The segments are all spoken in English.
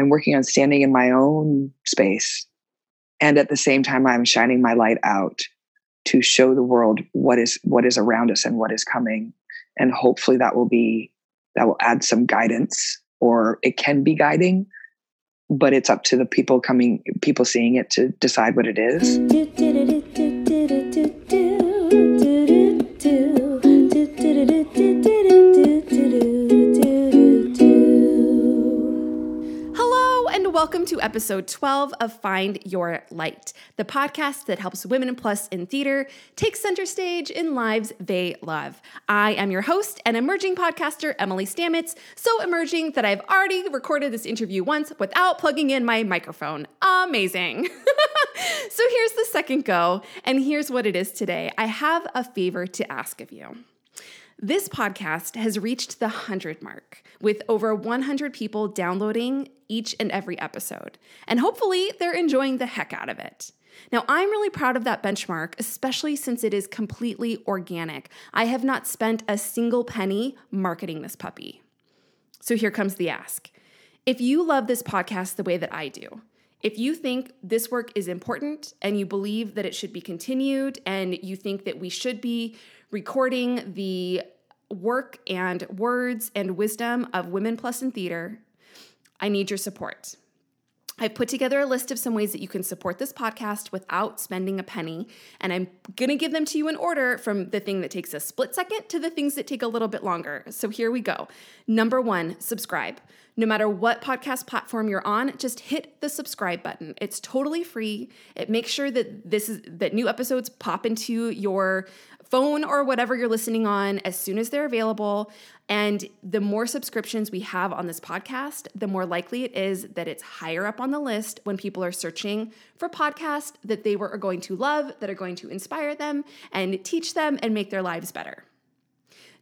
I'm working on standing in my own space. And at the same time, I'm shining my light out to show the world what is what is around us and what is coming. And hopefully that will be that will add some guidance or it can be guiding, but it's up to the people coming people seeing it to decide what it is. Welcome to episode 12 of Find Your Light, the podcast that helps women plus in theater take center stage in lives they love. I am your host and emerging podcaster, Emily Stamets, so emerging that I've already recorded this interview once without plugging in my microphone. Amazing. so here's the second go, and here's what it is today. I have a favor to ask of you. This podcast has reached the 100 mark with over 100 people downloading each and every episode. And hopefully, they're enjoying the heck out of it. Now, I'm really proud of that benchmark, especially since it is completely organic. I have not spent a single penny marketing this puppy. So here comes the ask. If you love this podcast the way that I do, if you think this work is important and you believe that it should be continued and you think that we should be recording the work and words and wisdom of Women Plus in Theater, I need your support. I've put together a list of some ways that you can support this podcast without spending a penny, and I'm gonna give them to you in order from the thing that takes a split second to the things that take a little bit longer. So here we go. Number one, subscribe. No matter what podcast platform you're on, just hit the subscribe button. It's totally free. It makes sure that this is that new episodes pop into your phone or whatever you're listening on as soon as they're available. And the more subscriptions we have on this podcast, the more likely it is that it's higher up on the list when people are searching for podcasts that they were, are going to love, that are going to inspire them and teach them and make their lives better.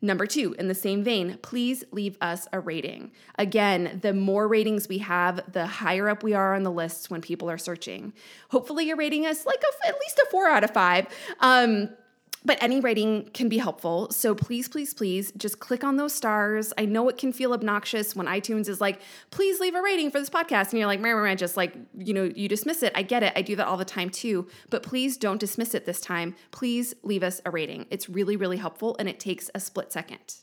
Number two, in the same vein, please leave us a rating. Again, the more ratings we have, the higher up we are on the lists when people are searching. Hopefully, you're rating us like a, at least a four out of five. Um, but any rating can be helpful. So please, please, please just click on those stars. I know it can feel obnoxious when iTunes is like, please leave a rating for this podcast. And you're like, man, just like, you know, you dismiss it. I get it. I do that all the time too. But please don't dismiss it this time. Please leave us a rating. It's really, really helpful and it takes a split second.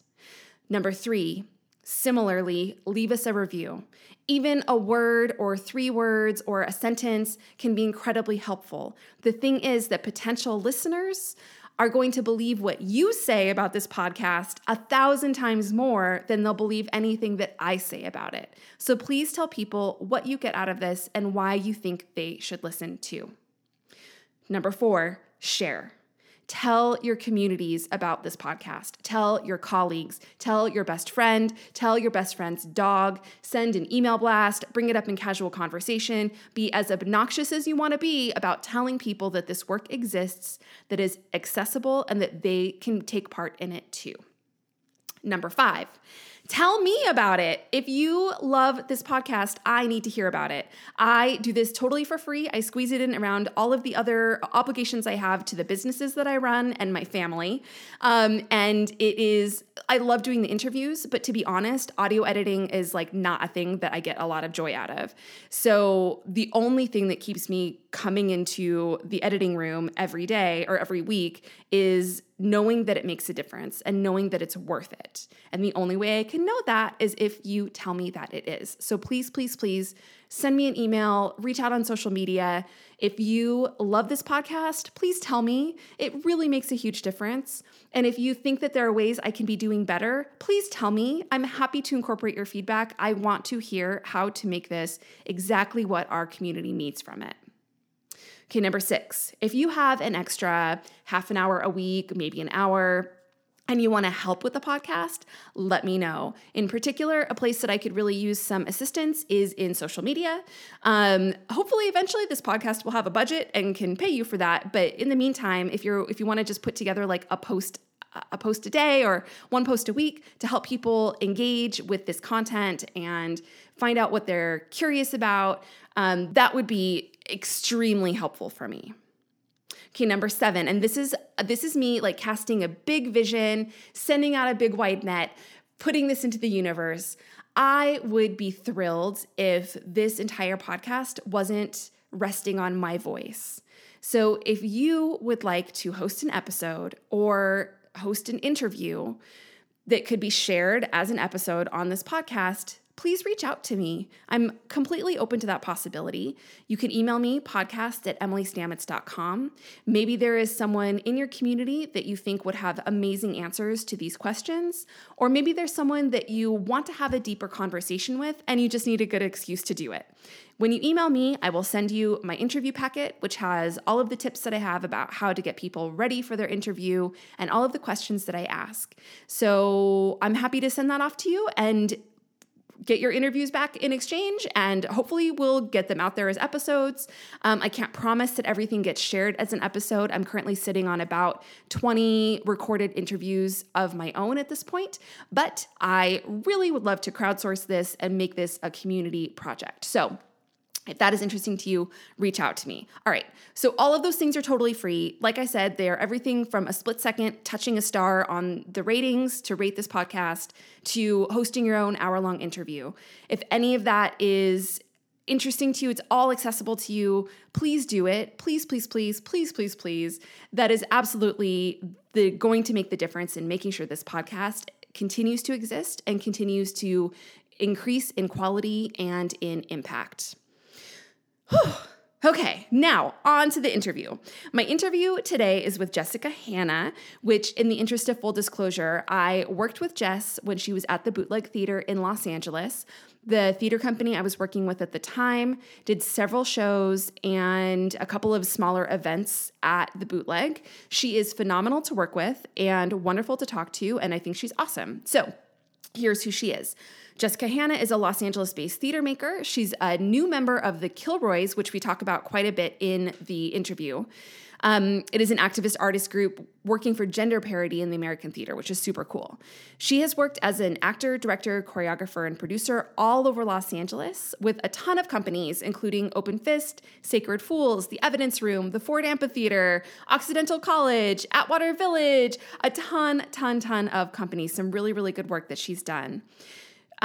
Number three, similarly, leave us a review. Even a word or three words or a sentence can be incredibly helpful. The thing is that potential listeners are going to believe what you say about this podcast a thousand times more than they'll believe anything that I say about it. So please tell people what you get out of this and why you think they should listen to. Number four, share. Tell your communities about this podcast. Tell your colleagues. Tell your best friend. Tell your best friend's dog. Send an email blast. Bring it up in casual conversation. Be as obnoxious as you want to be about telling people that this work exists, that is accessible, and that they can take part in it too. Number five, Tell me about it. If you love this podcast, I need to hear about it. I do this totally for free. I squeeze it in around all of the other obligations I have to the businesses that I run and my family. Um, and it is, I love doing the interviews, but to be honest, audio editing is like not a thing that I get a lot of joy out of. So the only thing that keeps me coming into the editing room every day or every week is knowing that it makes a difference and knowing that it's worth it. And the only way I can know that is if you tell me that it is. So please, please, please send me an email, reach out on social media. If you love this podcast, please tell me. It really makes a huge difference. And if you think that there are ways I can be doing better, please tell me. I'm happy to incorporate your feedback. I want to hear how to make this exactly what our community needs from it. Okay, number six, if you have an extra half an hour a week, maybe an hour, and you want to help with the podcast, let me know. In particular, a place that I could really use some assistance is in social media. Um, hopefully, eventually, this podcast will have a budget and can pay you for that. But in the meantime, if you're if you want to just put together like a post a post a day or one post a week to help people engage with this content and find out what they're curious about, um, that would be extremely helpful for me. Okay, number seven, and this is this is me like casting a big vision, sending out a big wide net, putting this into the universe. I would be thrilled if this entire podcast wasn't resting on my voice. So if you would like to host an episode or host an interview that could be shared as an episode on this podcast, please reach out to me. I'm completely open to that possibility. You can email me podcast at emilystamets.com. Maybe there is someone in your community that you think would have amazing answers to these questions, or maybe there's someone that you want to have a deeper conversation with and you just need a good excuse to do it. When you email me, I will send you my interview packet, which has all of the tips that I have about how to get people ready for their interview and all of the questions that I ask. So I'm happy to send that off to you. And get your interviews back in exchange and hopefully we'll get them out there as episodes. Um, i can't promise that everything gets shared as an episode. I'm currently sitting on about 20 recorded interviews of my own at this point but i really would love to crowdsource this and make this a community project. So if that is interesting to you, reach out to me. All right. So, all of those things are totally free. Like I said, they're everything from a split second touching a star on the ratings to rate this podcast to hosting your own hour long interview. If any of that is interesting to you, it's all accessible to you, please do it. Please, please, please, please, please, please. That is absolutely the going to make the difference in making sure this podcast continues to exist and continues to increase in quality and in impact. Okay, now on to the interview. My interview today is with Jessica Hanna, which, in the interest of full disclosure, I worked with Jess when she was at the Bootleg Theater in Los Angeles. The theater company I was working with at the time did several shows and a couple of smaller events at the Bootleg. She is phenomenal to work with and wonderful to talk to, and I think she's awesome. So, here's who she is. Jessica Hanna is a Los Angeles based theater maker. She's a new member of the Kilroys, which we talk about quite a bit in the interview. Um, it is an activist artist group working for gender parity in the American theater, which is super cool. She has worked as an actor, director, choreographer, and producer all over Los Angeles with a ton of companies, including Open Fist, Sacred Fools, The Evidence Room, the Ford Amphitheater, Occidental College, Atwater Village, a ton, ton, ton of companies. Some really, really good work that she's done.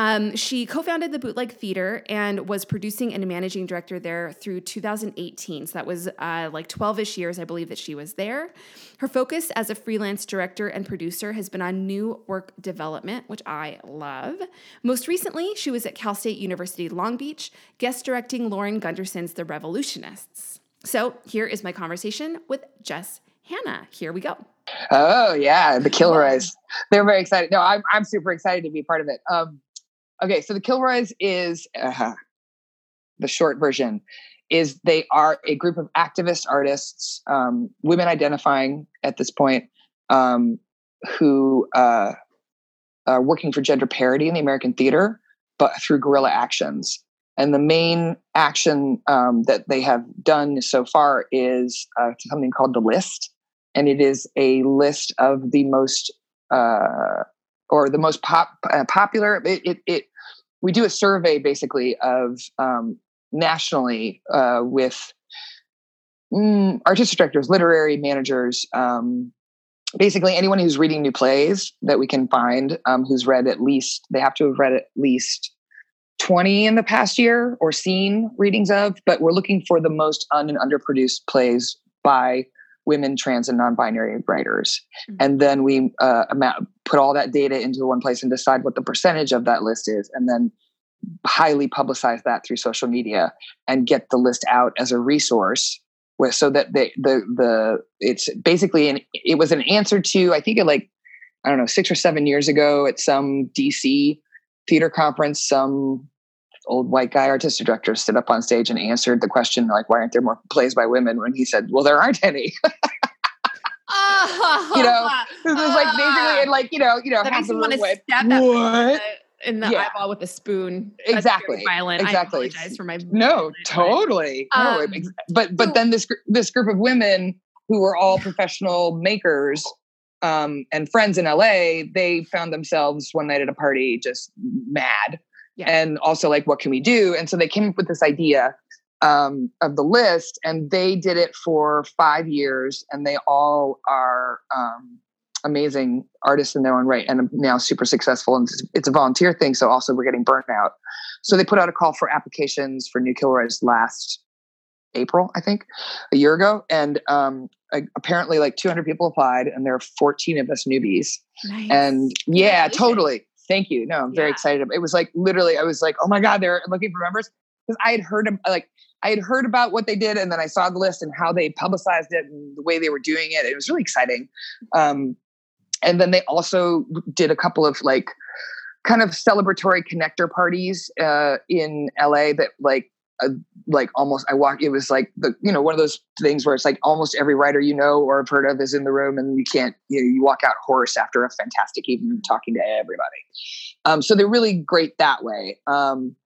Um, she co founded the Bootleg Theater and was producing and managing director there through 2018. So that was uh, like 12 ish years, I believe, that she was there. Her focus as a freelance director and producer has been on new work development, which I love. Most recently, she was at Cal State University Long Beach, guest directing Lauren Gunderson's The Revolutionists. So here is my conversation with Jess Hanna. Here we go. Oh yeah, the Kilroys. They're very excited. No, I'm I'm super excited to be part of it. Um, Okay, so the Kilroys is uh, the short version. Is they are a group of activist artists, um, women identifying at this point, um, who uh, are working for gender parity in the American theater, but through guerrilla actions. And the main action um, that they have done so far is uh, something called the list, and it is a list of the most uh, or the most pop, uh, popular. It, it, it, we do a survey basically of um, nationally uh, with mm, artistic directors, literary managers, um, basically anyone who's reading new plays that we can find um, who's read at least they have to have read at least 20 in the past year or seen readings of but we're looking for the most un and underproduced plays by women, trans, and non-binary writers, mm-hmm. and then we uh, put all that data into one place and decide what the percentage of that list is, and then highly publicize that through social media and get the list out as a resource with, so that the the the it's basically an it was an answer to I think it like I don't know six or seven years ago at some DC theater conference some old white guy artistic director stood up on stage and answered the question like why aren't there more plays by women? When he said well there aren't any you know this was like basically and like you know you know that makes me want to step what in the yeah. eyeball with a spoon. Exactly. violent. Exactly. I apologize for my no, totally. Um, no, but but then this this group of women who were all professional makers um, and friends in LA, they found themselves one night at a party just mad yeah. and also like what can we do and so they came up with this idea um, of the list and they did it for five years and they all are um, amazing artists in their own right and now super successful and it's, a volunteer thing so also we're getting burnt out. So they put out a call for applications for new kilroy's last april i think a year ago and um, apparently like 200 people applied and there are 14 of us newbies. Nice. and yeah totally. Thank you. No i'm very yeah. excited. It was like literally i was like oh my god they're looking for members because i had heard like I had heard about what they did, and then I saw the list and how they publicized it and the way they were doing it. It was really exciting. Um, and then they also did a couple of like kind of celebratory connector parties uh, in LA that like uh, like almost I walk it was like the you know one of those things where it's like almost every writer you know or have heard of is in the room and you can't you know you walk out hoarse after a fantastic evening talking to everybody um, so they're really great that way um,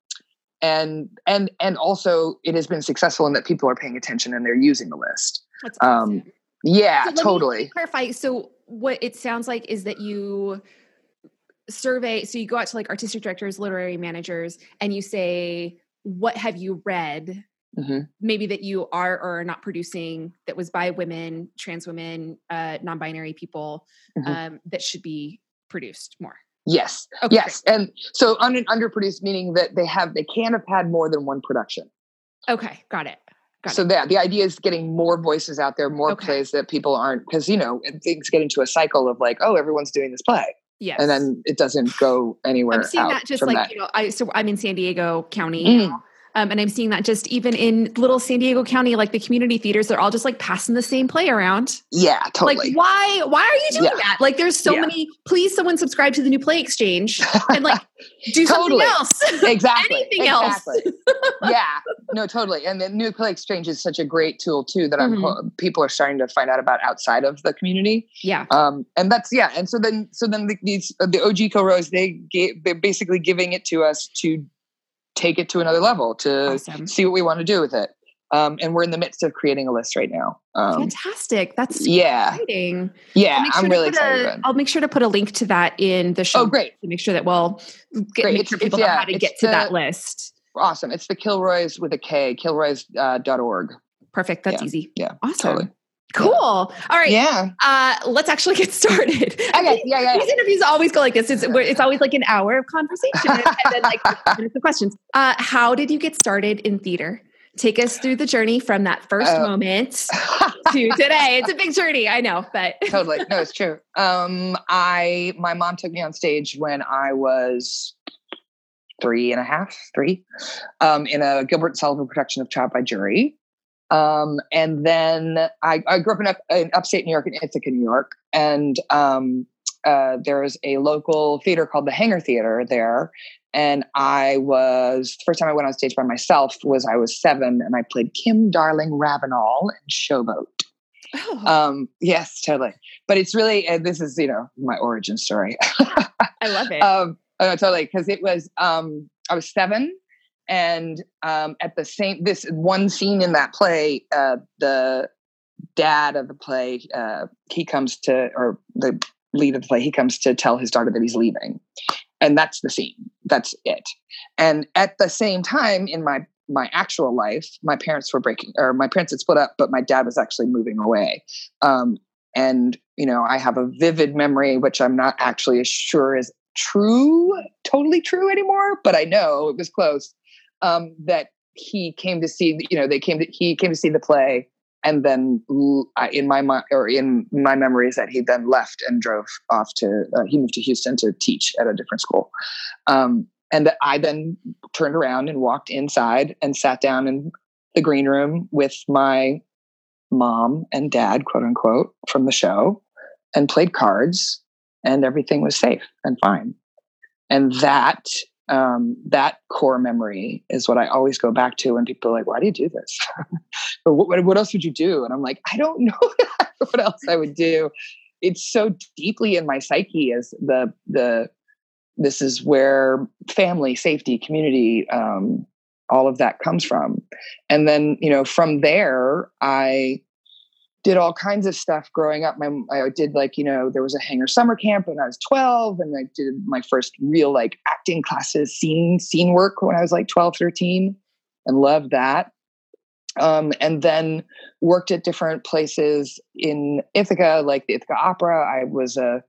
and and and also it has been successful in that people are paying attention and they're using the list. Um, yeah so totally. clarify so what it sounds like is that you survey so you go out to like artistic directors literary managers and you say what have you read? Mm-hmm. maybe that you are or are not producing that was by women trans women uh, non-binary people mm-hmm. um, that should be produced more yes okay, yes and so un- underproduced meaning that they have they can't have had more than one production okay got it Got so it. that the idea is getting more voices out there, more okay. plays that people aren't because you know things get into a cycle of like, oh, everyone's doing this play. Yes. And then it doesn't go anywhere. I'm seeing that just like, that. you know, I so I'm in San Diego County. Mm. Um, and I'm seeing that just even in little San Diego County, like the community theaters, they're all just like passing the same play around. Yeah, totally. Like, why? Why are you doing yeah. that? Like, there's so yeah. many. Please, someone subscribe to the new Play Exchange and like do totally. something else. Exactly. Anything exactly. else. yeah. No, totally. And the new Play Exchange is such a great tool too that mm-hmm. I'm people are starting to find out about outside of the community. Yeah. Um, and that's yeah. And so then, so then the, these uh, the OG Kilroys they gave, they're basically giving it to us to take it to another level to awesome. see what we want to do with it. Um, and we're in the midst of creating a list right now. Um, Fantastic! That's yeah, exciting. Yeah, sure I'm really excited. A, I'll make sure to put a link to that in the show. Oh, great! To make sure that we'll get, make sure people know yeah, how to get to the, that list. Awesome! It's the Kilroys with a K, Kilroys.org. Uh, Perfect. That's yeah. easy. Yeah, awesome. Totally. Cool. All right. Yeah. Uh, let's actually get started. Okay. Yeah, yeah. These interviews always go like this. It's it's always like an hour of conversation and, then like minutes of questions. Uh, how did you get started in theater? Take us through the journey from that first uh, moment to today. It's a big journey, I know, but totally. No, it's true. Um, I my mom took me on stage when I was three and a half, three, um, in a Gilbert Sullivan production of Trial by Jury. Um, and then I, I, grew up in, up, in, upstate New York in Ithaca, New York. And um, uh, there's a local theater called the Hangar Theater there. And I was, the first time I went on stage by myself was I was seven and I played Kim Darling Ravenal in Showboat. Oh. Um, yes, totally. But it's really, uh, this is, you know, my origin story. I love it. Um, oh, totally. Cause it was, um, I was seven and um, at the same this one scene in that play uh, the dad of the play uh, he comes to or the lead of the play he comes to tell his daughter that he's leaving. And that's the scene. That's it. And at the same time in my my actual life my parents were breaking or my parents had split up but my dad was actually moving away. Um, and you know i have a vivid memory which i'm not actually as sure is true totally true anymore but i know it was close um, that he came to see, you know, they came to, he came to see the play. And then in my mind or in my memories that he then left and drove off to, uh, he moved to Houston to teach at a different school. Um, and that I then turned around and walked inside and sat down in the green room with my mom and dad, quote unquote, from the show and played cards and everything was safe and fine. And that um, that core memory is what I always go back to when people are like, why do you do this? or what, what, else would you do? And I'm like, I don't know what else I would do. It's so deeply in my psyche as the, the, this is where family, safety, community, um, all of that comes from. And then, you know, from there, I did all kinds of stuff growing up. My I did like you know there was a Hangar summer camp when I was twelve, and I did my first real like acting classes, scene scene work when I was like 12, 13, and loved that. Um, and then worked at different places in Ithaca, like the Ithaca Opera. I was a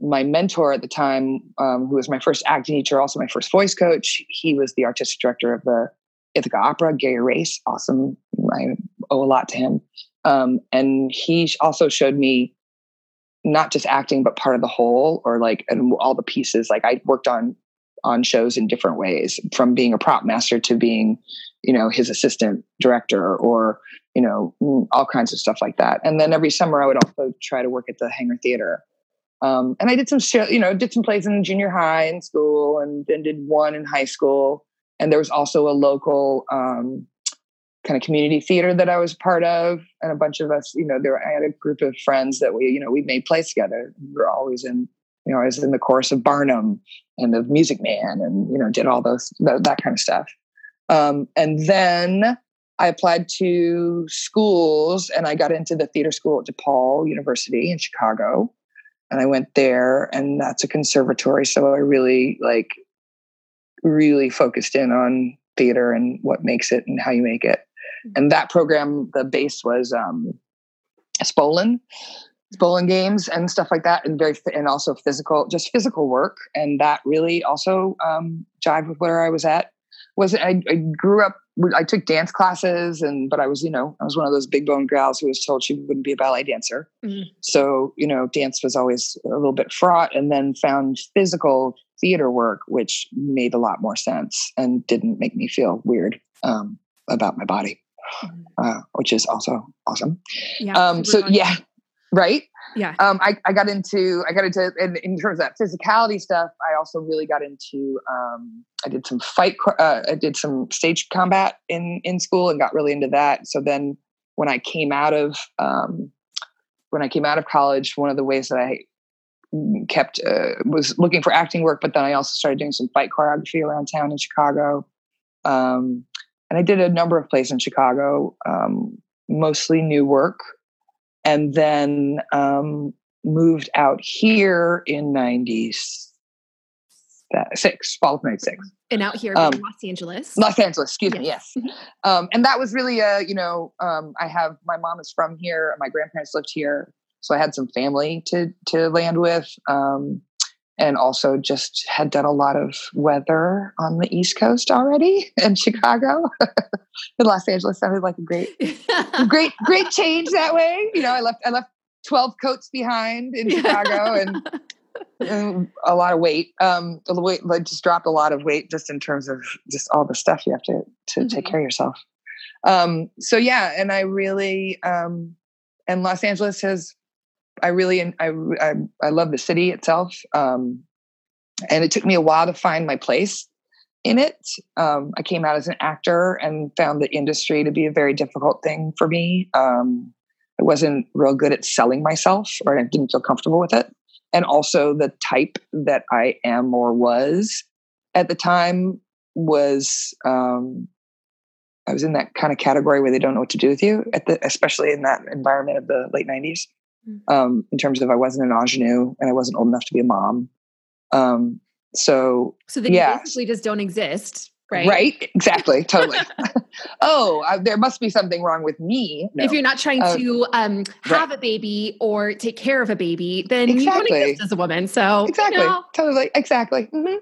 my mentor at the time, um, who was my first acting teacher, also my first voice coach. He was the artistic director of the Ithaca Opera, Gary Race. Awesome. I owe a lot to him. Um, and he also showed me not just acting, but part of the whole, or like and all the pieces. Like I worked on on shows in different ways, from being a prop master to being, you know, his assistant director, or you know, mm, all kinds of stuff like that. And then every summer, I would also try to work at the Hangar Theater. Um, and I did some, show, you know, did some plays in junior high and school, and then did one in high school. And there was also a local um, kind of community theater that I was part of, and a bunch of us, you know, there I had a group of friends that we, you know, we made plays together. We were always in, you know, I was in the chorus of Barnum and of Music Man, and you know, did all those that, that kind of stuff. Um, and then I applied to schools, and I got into the theater school at DePaul University in Chicago, and I went there, and that's a conservatory, so I really like really focused in on theater and what makes it and how you make it. And that program, the base was um, Spolin, Spolin games and stuff like that, and very and also physical, just physical work, and that really also um, jived with where I was at. Was I, I grew up I took dance classes and but I was, you know, I was one of those big bone gals who was told she wouldn't be a ballet dancer. Mm-hmm. So, you know, dance was always a little bit fraught and then found physical theater work, which made a lot more sense and didn't make me feel weird um, about my body. Uh, which is also awesome. Yeah, um, so yeah, right? Yeah. Um i, I got into i got into in, in terms of that physicality stuff i also really got into um i did some fight uh, i did some stage combat in in school and got really into that. So then when i came out of um when i came out of college one of the ways that i kept uh, was looking for acting work but then i also started doing some fight choreography around town in chicago. Um and i did a number of plays in chicago um mostly new work and then um, moved out here in 96, fall of 96. And out here um, in Los Angeles. Los Angeles, excuse yes. me, yes. Um, and that was really a, you know, um, I have, my mom is from here, my grandparents lived here. So I had some family to, to land with. Um, and also just had done a lot of weather on the East Coast already in Chicago. in Los Angeles sounded like a great, great, great change that way. You know, I left I left twelve coats behind in Chicago and, and a lot of weight. Um, the weight like just dropped a lot of weight just in terms of just all the stuff you have to to mm-hmm. take care of yourself. Um, so yeah, and I really um, and Los Angeles has I really I, I, I love the city itself, um, and it took me a while to find my place in it. Um, I came out as an actor and found the industry to be a very difficult thing for me. Um, I wasn't real good at selling myself, or I didn't feel comfortable with it, and also the type that I am or was at the time was. Um, I was in that kind of category where they don't know what to do with you, at the, especially in that environment of the late '90s. Mm-hmm. um, in terms of I wasn't an ingenue and I wasn't old enough to be a mom. Um, so, so then yeah. you basically just don't exist, right? Right, exactly, totally. oh, I, there must be something wrong with me. No. If you're not trying uh, to um, have right. a baby or take care of a baby, then exactly. you don't exist as a woman. So exactly, you know. totally, exactly, mm-hmm.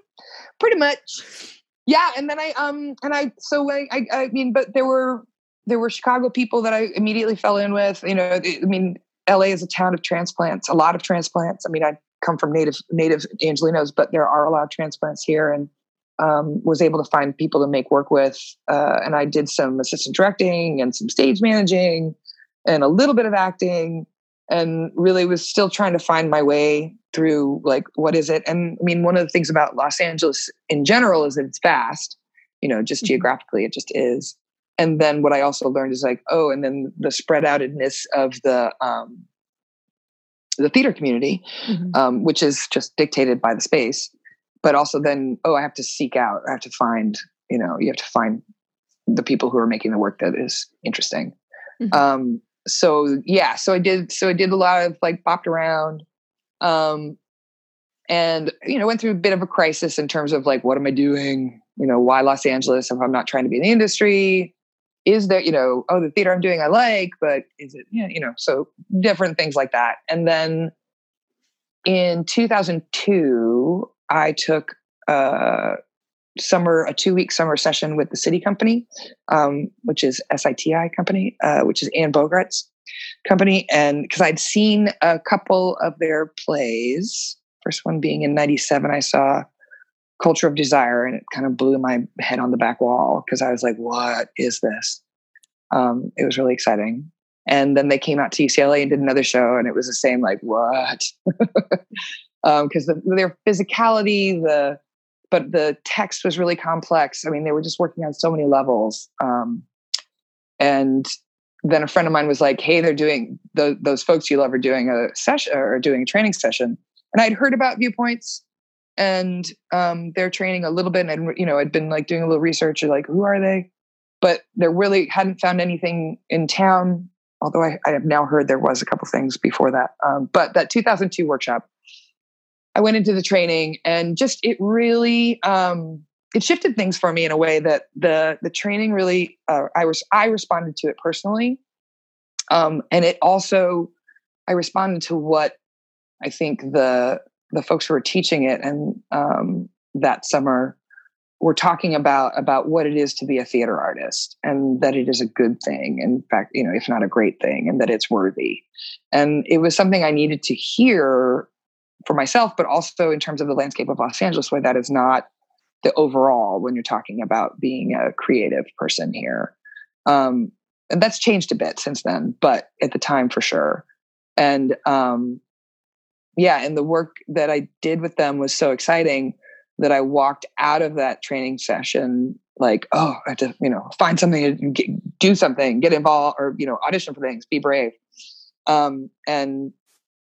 pretty much. Yeah, and then I um and I so I, I I mean, but there were there were Chicago people that I immediately fell in with. You know, I mean, LA is a town of transplants, a lot of transplants. I mean, I come from native native Angelenos, but there are a lot of transplants here, and um, was able to find people to make work with. Uh, and I did some assistant directing and some stage managing, and a little bit of acting, and really was still trying to find my way through like what is it. And I mean, one of the things about Los Angeles in general is that it's vast. You know, just mm-hmm. geographically, it just is and then what I also learned is like, oh, and then the spread outedness of the um, the theater community, mm-hmm. um, which is just dictated by the space. But also then, oh, I have to seek out. I have to find. You know, you have to find the people who are making the work that is interesting. Mm-hmm. Um, so yeah, so I did. So I did a lot of like bopped around, um, and you know, went through a bit of a crisis in terms of like, what am I doing? You know, why Los Angeles if I'm not trying to be in the industry? Is there, you know, oh, the theater I'm doing I like, but is it, you know, so different things like that. And then in 2002, I took a summer, a two week summer session with the City Company, um, which is SITI Company, uh, which is Anne Bogart's company. And because I'd seen a couple of their plays, first one being in 97, I saw Culture of Desire, and it kind of blew my head on the back wall because I was like, what is this? Um, it was really exciting. And then they came out to UCLA and did another show, and it was the same, like, what? Because um, the, their physicality, the but the text was really complex. I mean, they were just working on so many levels. Um, and then a friend of mine was like, "Hey, they're doing the, those folks you love are doing a session or doing a training session." And I'd heard about viewpoints, and um, they're training a little bit, and you know, I'd been like doing a little research, like, who are they? But there really hadn't found anything in town. Although I, I have now heard there was a couple things before that. Um, but that 2002 workshop, I went into the training, and just it really um, it shifted things for me in a way that the the training really uh, I was I responded to it personally, um, and it also I responded to what I think the the folks who were teaching it and um, that summer were talking about about what it is to be a theater artist and that it is a good thing in fact you know if not a great thing and that it's worthy. And it was something i needed to hear for myself but also in terms of the landscape of los angeles where that is not the overall when you're talking about being a creative person here. Um, and that's changed a bit since then but at the time for sure. And um, yeah, and the work that I did with them was so exciting that I walked out of that training session like, oh, I have to, you know, find something, get, do something, get involved, or you know, audition for things, be brave. Um, and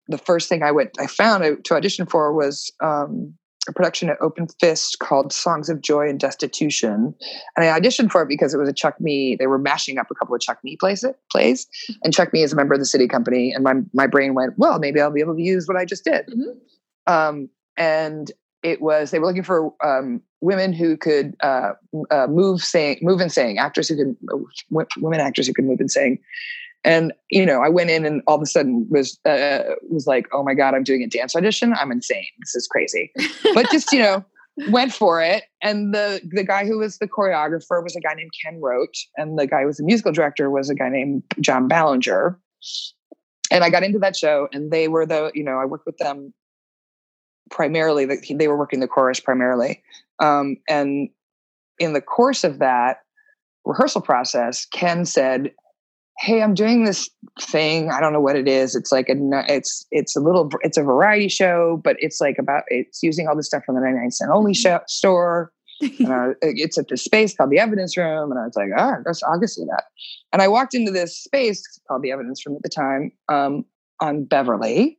the first thing I went, I found to audition for was um, a production at Open Fist called Songs of Joy and Destitution. And I auditioned for it because it was a Chuck Mee, They were mashing up a couple of Chuck Mee plays, plays. And Chuck Mee is a member of the SITI company. And my, my brain went, well, maybe I'll be able to use what I just did. Mm-hmm. Um, and it was, they were looking for um, women who could uh, uh, move, sing, move and sing, actors who could, women actors who could move and sing. And you know, I went in and all of a sudden was uh, was like, oh my god, I'm doing a dance audition. I'm insane. This is crazy. but just you know, went for it. And the the guy who was the choreographer was a guy named Ken Roht, and the guy who was the musical director was a guy named John Ballinger. And I got into that show, and they were the you know I worked with them primarily. They were working the chorus primarily, um, and in the course of that rehearsal process, Ken said, hey i'm doing this thing. I don't know what it is. It's like a it's it's a little it's a variety show but it's like about it's using all the stuff from the 99 cent only mm-hmm. show, store. Uh, it's at this space called the evidence room and i was like oh i guess i'll go see that. And i walked into this space called the evidence room at the time um, on beverly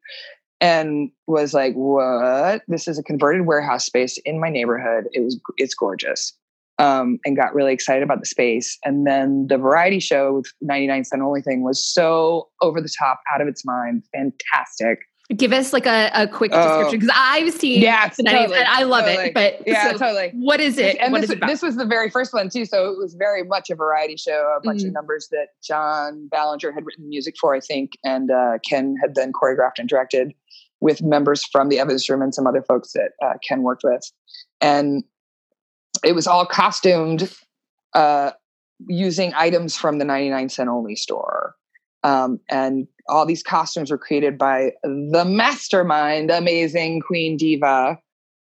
and was like what? This is a converted warehouse space in my neighborhood. It was it's gorgeous um, and got really excited about the space. And then the variety show with 99 Cent Only thing was so over the top, out of its mind, fantastic. Give us like a, a quick description because uh, I've seen yeah, totally, and I love totally. it. But yeah, so totally. What is it? And what this, is it this was the very first one too, so it was very much a variety show. A bunch mm-hmm. of numbers that John Ballinger had written music for, I think, and uh, Ken had then choreographed and directed with members from the Evidence Room and some other folks that uh, Ken worked with. And it was all costumed uh, using items from the 99 cent only store. Um, and all these costumes were created by the mastermind, amazing queen diva,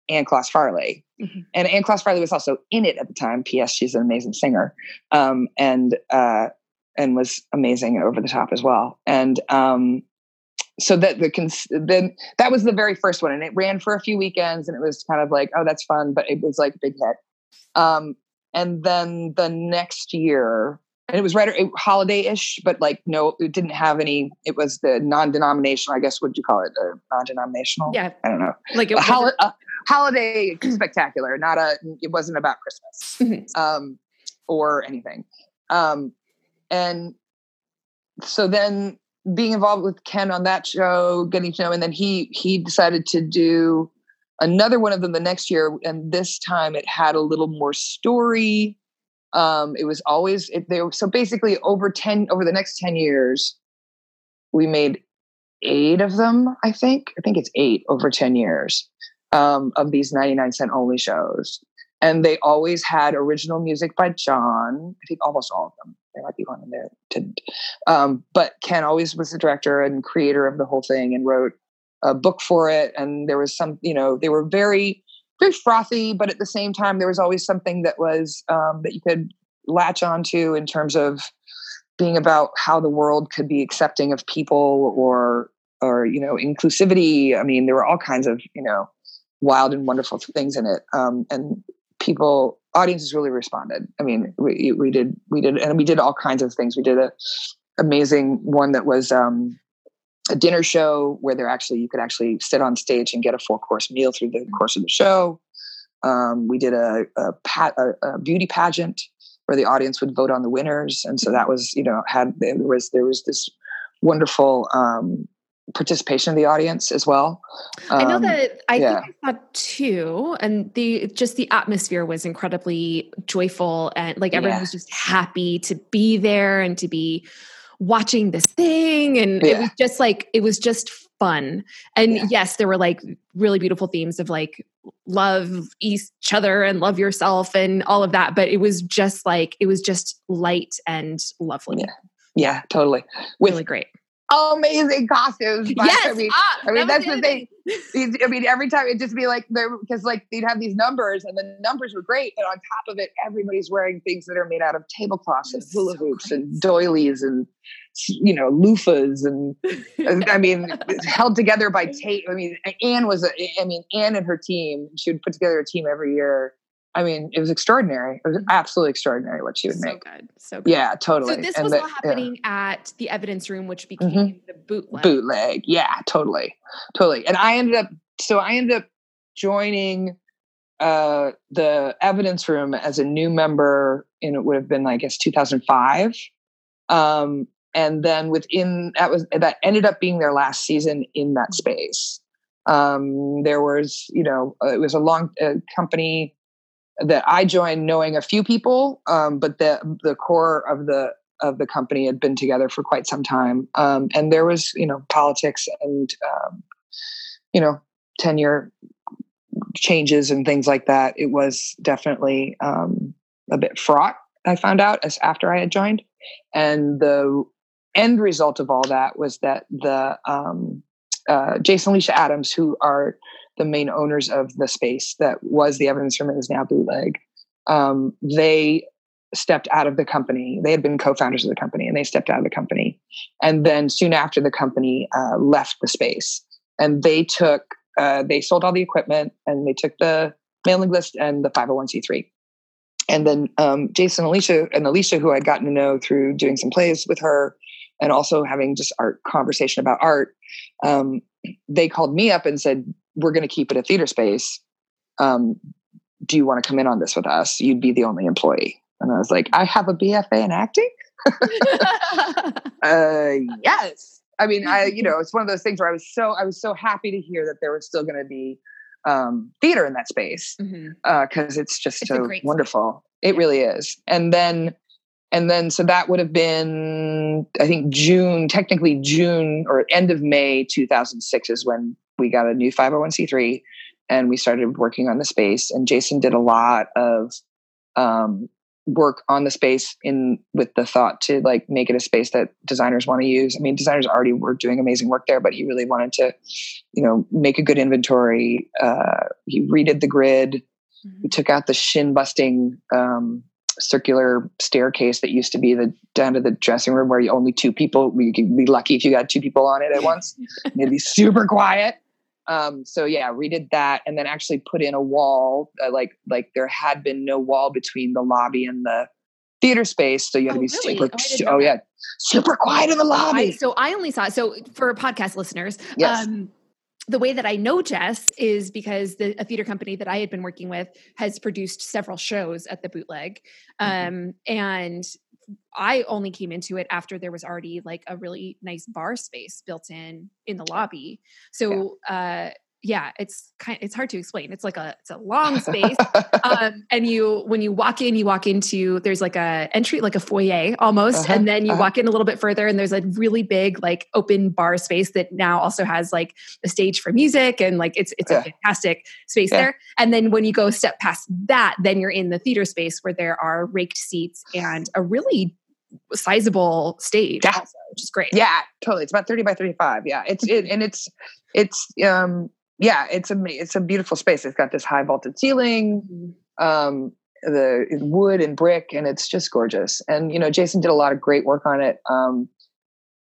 Ann Closs-Farley. Mm-hmm. And Ann Closs-Farley was also in it at the time. P.S. She's an amazing singer, um, and uh, and was amazing over the top as well. And um, so that the cons- then that was the very first one, and it ran for a few weekends, and it was kind of like, oh, that's fun, but it was like a big hit. Um, and then the next year, and it was right holiday-ish, but like no, it didn't have any. It was the non-denominational, I guess. What do you call it? A non-denominational? Yeah, I don't know. Like a, hol- a holiday spectacular. Not a. It wasn't about Christmas mm-hmm. um, or anything. Um, and so then being involved with Ken on that show, getting to know, and then he he decided to do another one of them the next year, and this time it had a little more story Um, it was always it, they were, so basically over ten over the next ten years, we made eight of them. I think I think it's eight over ten years um, of these ninety nine cent only shows, and they always had original music by John. I think almost all of them. There might be one in there didn't, um, but Ken always was the director and creator of the whole thing and wrote a book for it. And there was some, you know, they were very very frothy, but at the same time, there was always something that was um, that you could latch onto in terms of being about how the world could be accepting of people or or you know inclusivity. I mean, there were all kinds of you know wild and wonderful things in it, um, and people audiences really responded. I mean, we we did we did and we did all kinds of things. We did a amazing one that was um, a dinner show where they're actually you could actually sit on stage and get a four course meal through the course of the show. Um, we did a, a, pat, a, a, beauty pageant where the audience would vote on the winners, and so that was you know had there was there was this wonderful um, participation of the audience as well. Um, I know um, that I yeah. think I saw two, and the just the atmosphere was incredibly joyful, and like everyone yeah. was just happy to be there and to be watching this thing and yeah. it was just like it was just fun. And yeah. yes there were like really beautiful themes of like love each other and love yourself and all of that but it was just like it was just light and lovely. Yeah. Yeah totally. With, really great amazing costumes. yes, I mean, ah, I mean that's the thing. I mean, every time it'd just be like there because like they'd have these numbers and the numbers were great, but on top of it, everybody's wearing things that are made out of tablecloths and hula hoops so and doilies and you know loofahs and I mean held together by tape. I mean, Anne was a, I mean Anne and her team. She would put together a team every year I mean, it was extraordinary. It was mm-hmm. absolutely extraordinary what she would so make. Good. So good. Yeah, totally. So this and was the, all happening yeah. at the evidence room, which became mm-hmm. the bootleg. Bootleg. Yeah, totally. Totally. And I ended up, so I ended up joining uh, the evidence room as a new member in, it would have been, I guess, 2005. Um, and then within that was, that ended up being their last season in that mm-hmm. space. Um, there was, you know, it was a long uh, company that I joined knowing a few people, um, but the the core of the of the company had been together for quite some time, um, and there was you know politics and um, you know tenure changes and things like that. It was definitely um, a bit fraught. I found out as after I had joined, and the end result of all that was that the um, uh, Jason Alicia Adams, who are the main owners of the space that was the evidence room and is now bootleg um, they stepped out of the company. They had been co-founders of the company and they stepped out of the company. And then soon after the company uh, left the space. And they took uh, they sold all the equipment and they took the mailing list and the 501c3 and then um, jason alicia and alicia who i'd gotten to know through doing some plays with her and also having just art conversation about art um, they called me up and said we're going to keep it a theater space. Um, do you want to come in on this with us? You'd be the only employee. And I was like, I have a BFA in acting. uh, yes. I mean, I, you know, it's one of those things where I was so, I was so happy to hear that there was still going to be um, theater in that space because mm-hmm. uh, it's just it's so wonderful. Space. It really is. And then, and then, so that would have been, I think, June, technically June or end of May 2006 is when we got a new 501c3 and we started working on the space. And Jason did a lot of um, work on the space in with the thought to like make it a space that designers want to use. I mean, designers already were doing amazing work there, but he really wanted to, you know, make a good inventory. Uh, he redid the grid. Mm-hmm. We took out the shin busting um, circular staircase that used to be the down to the dressing room where you only two people. You could be lucky if you got two people on it at once. It'd be super quiet. Um, so yeah, redid that, and then actually put in a wall. Uh, like like there had been no wall between the lobby and the theater space, so you had oh, to be really? super. Oh, oh yeah, super quiet in the lobby. I, so I only saw so for podcast listeners. Yes. Um, the way that I know Jess is because the a theater company that I had been working with has produced several shows at the bootleg. Mm-hmm. Um, and I only came into it after there was already like a really nice bar space built in in the lobby. So yeah. uh yeah, it's kind it's hard to explain. It's like a it's a long space. um, and you when you walk in, you walk into there's like a entry, like a foyer almost, uh-huh, and then you uh-huh. walk in a little bit further, and there's a really big like open bar space that now also has like a stage for music and like it's it's yeah. a fantastic space yeah. there. And then when you go step past that, then you're in the theater space where there are raked seats and a really sizable stage yeah. also, which is great. Yeah, totally. It's about 30 by 35. Yeah. It's it, and it's it's um yeah, it's a it's a beautiful space. It's got this high vaulted ceiling, um, the wood and brick, and it's just gorgeous. And you know, Jason did a lot of great work on it. Um,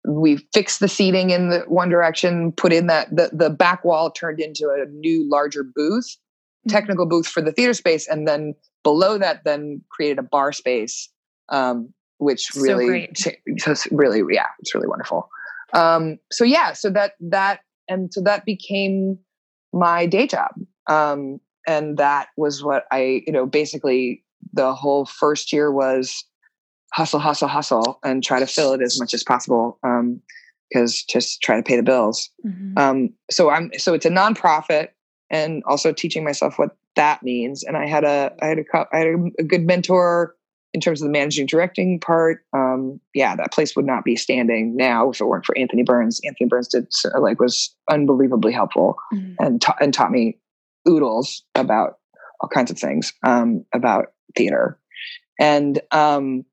we fixed the seating in the one direction, put in that the the back wall turned into a new larger booth, mm-hmm. technical booth for the theater space, and then below that, then created a bar space, um, which really, so just really, yeah, it's really wonderful. Um, so yeah, so that that and so that became my day job. Um, and that was what I, you know, basically the whole first year was hustle, hustle, hustle, and try to fill it as much as possible. Um, because just try to pay the bills. Mm-hmm. Um, so I'm so it's a nonprofit, and also teaching myself what that means. And I had a I had a I had a, good mentor in terms of the managing directing part. Um, yeah, that place would not be standing now if it weren't for Anthony Burns. Anthony Burns did like was unbelievably helpful mm-hmm. and ta- and taught me oodles about all kinds of things um, about theater, and um,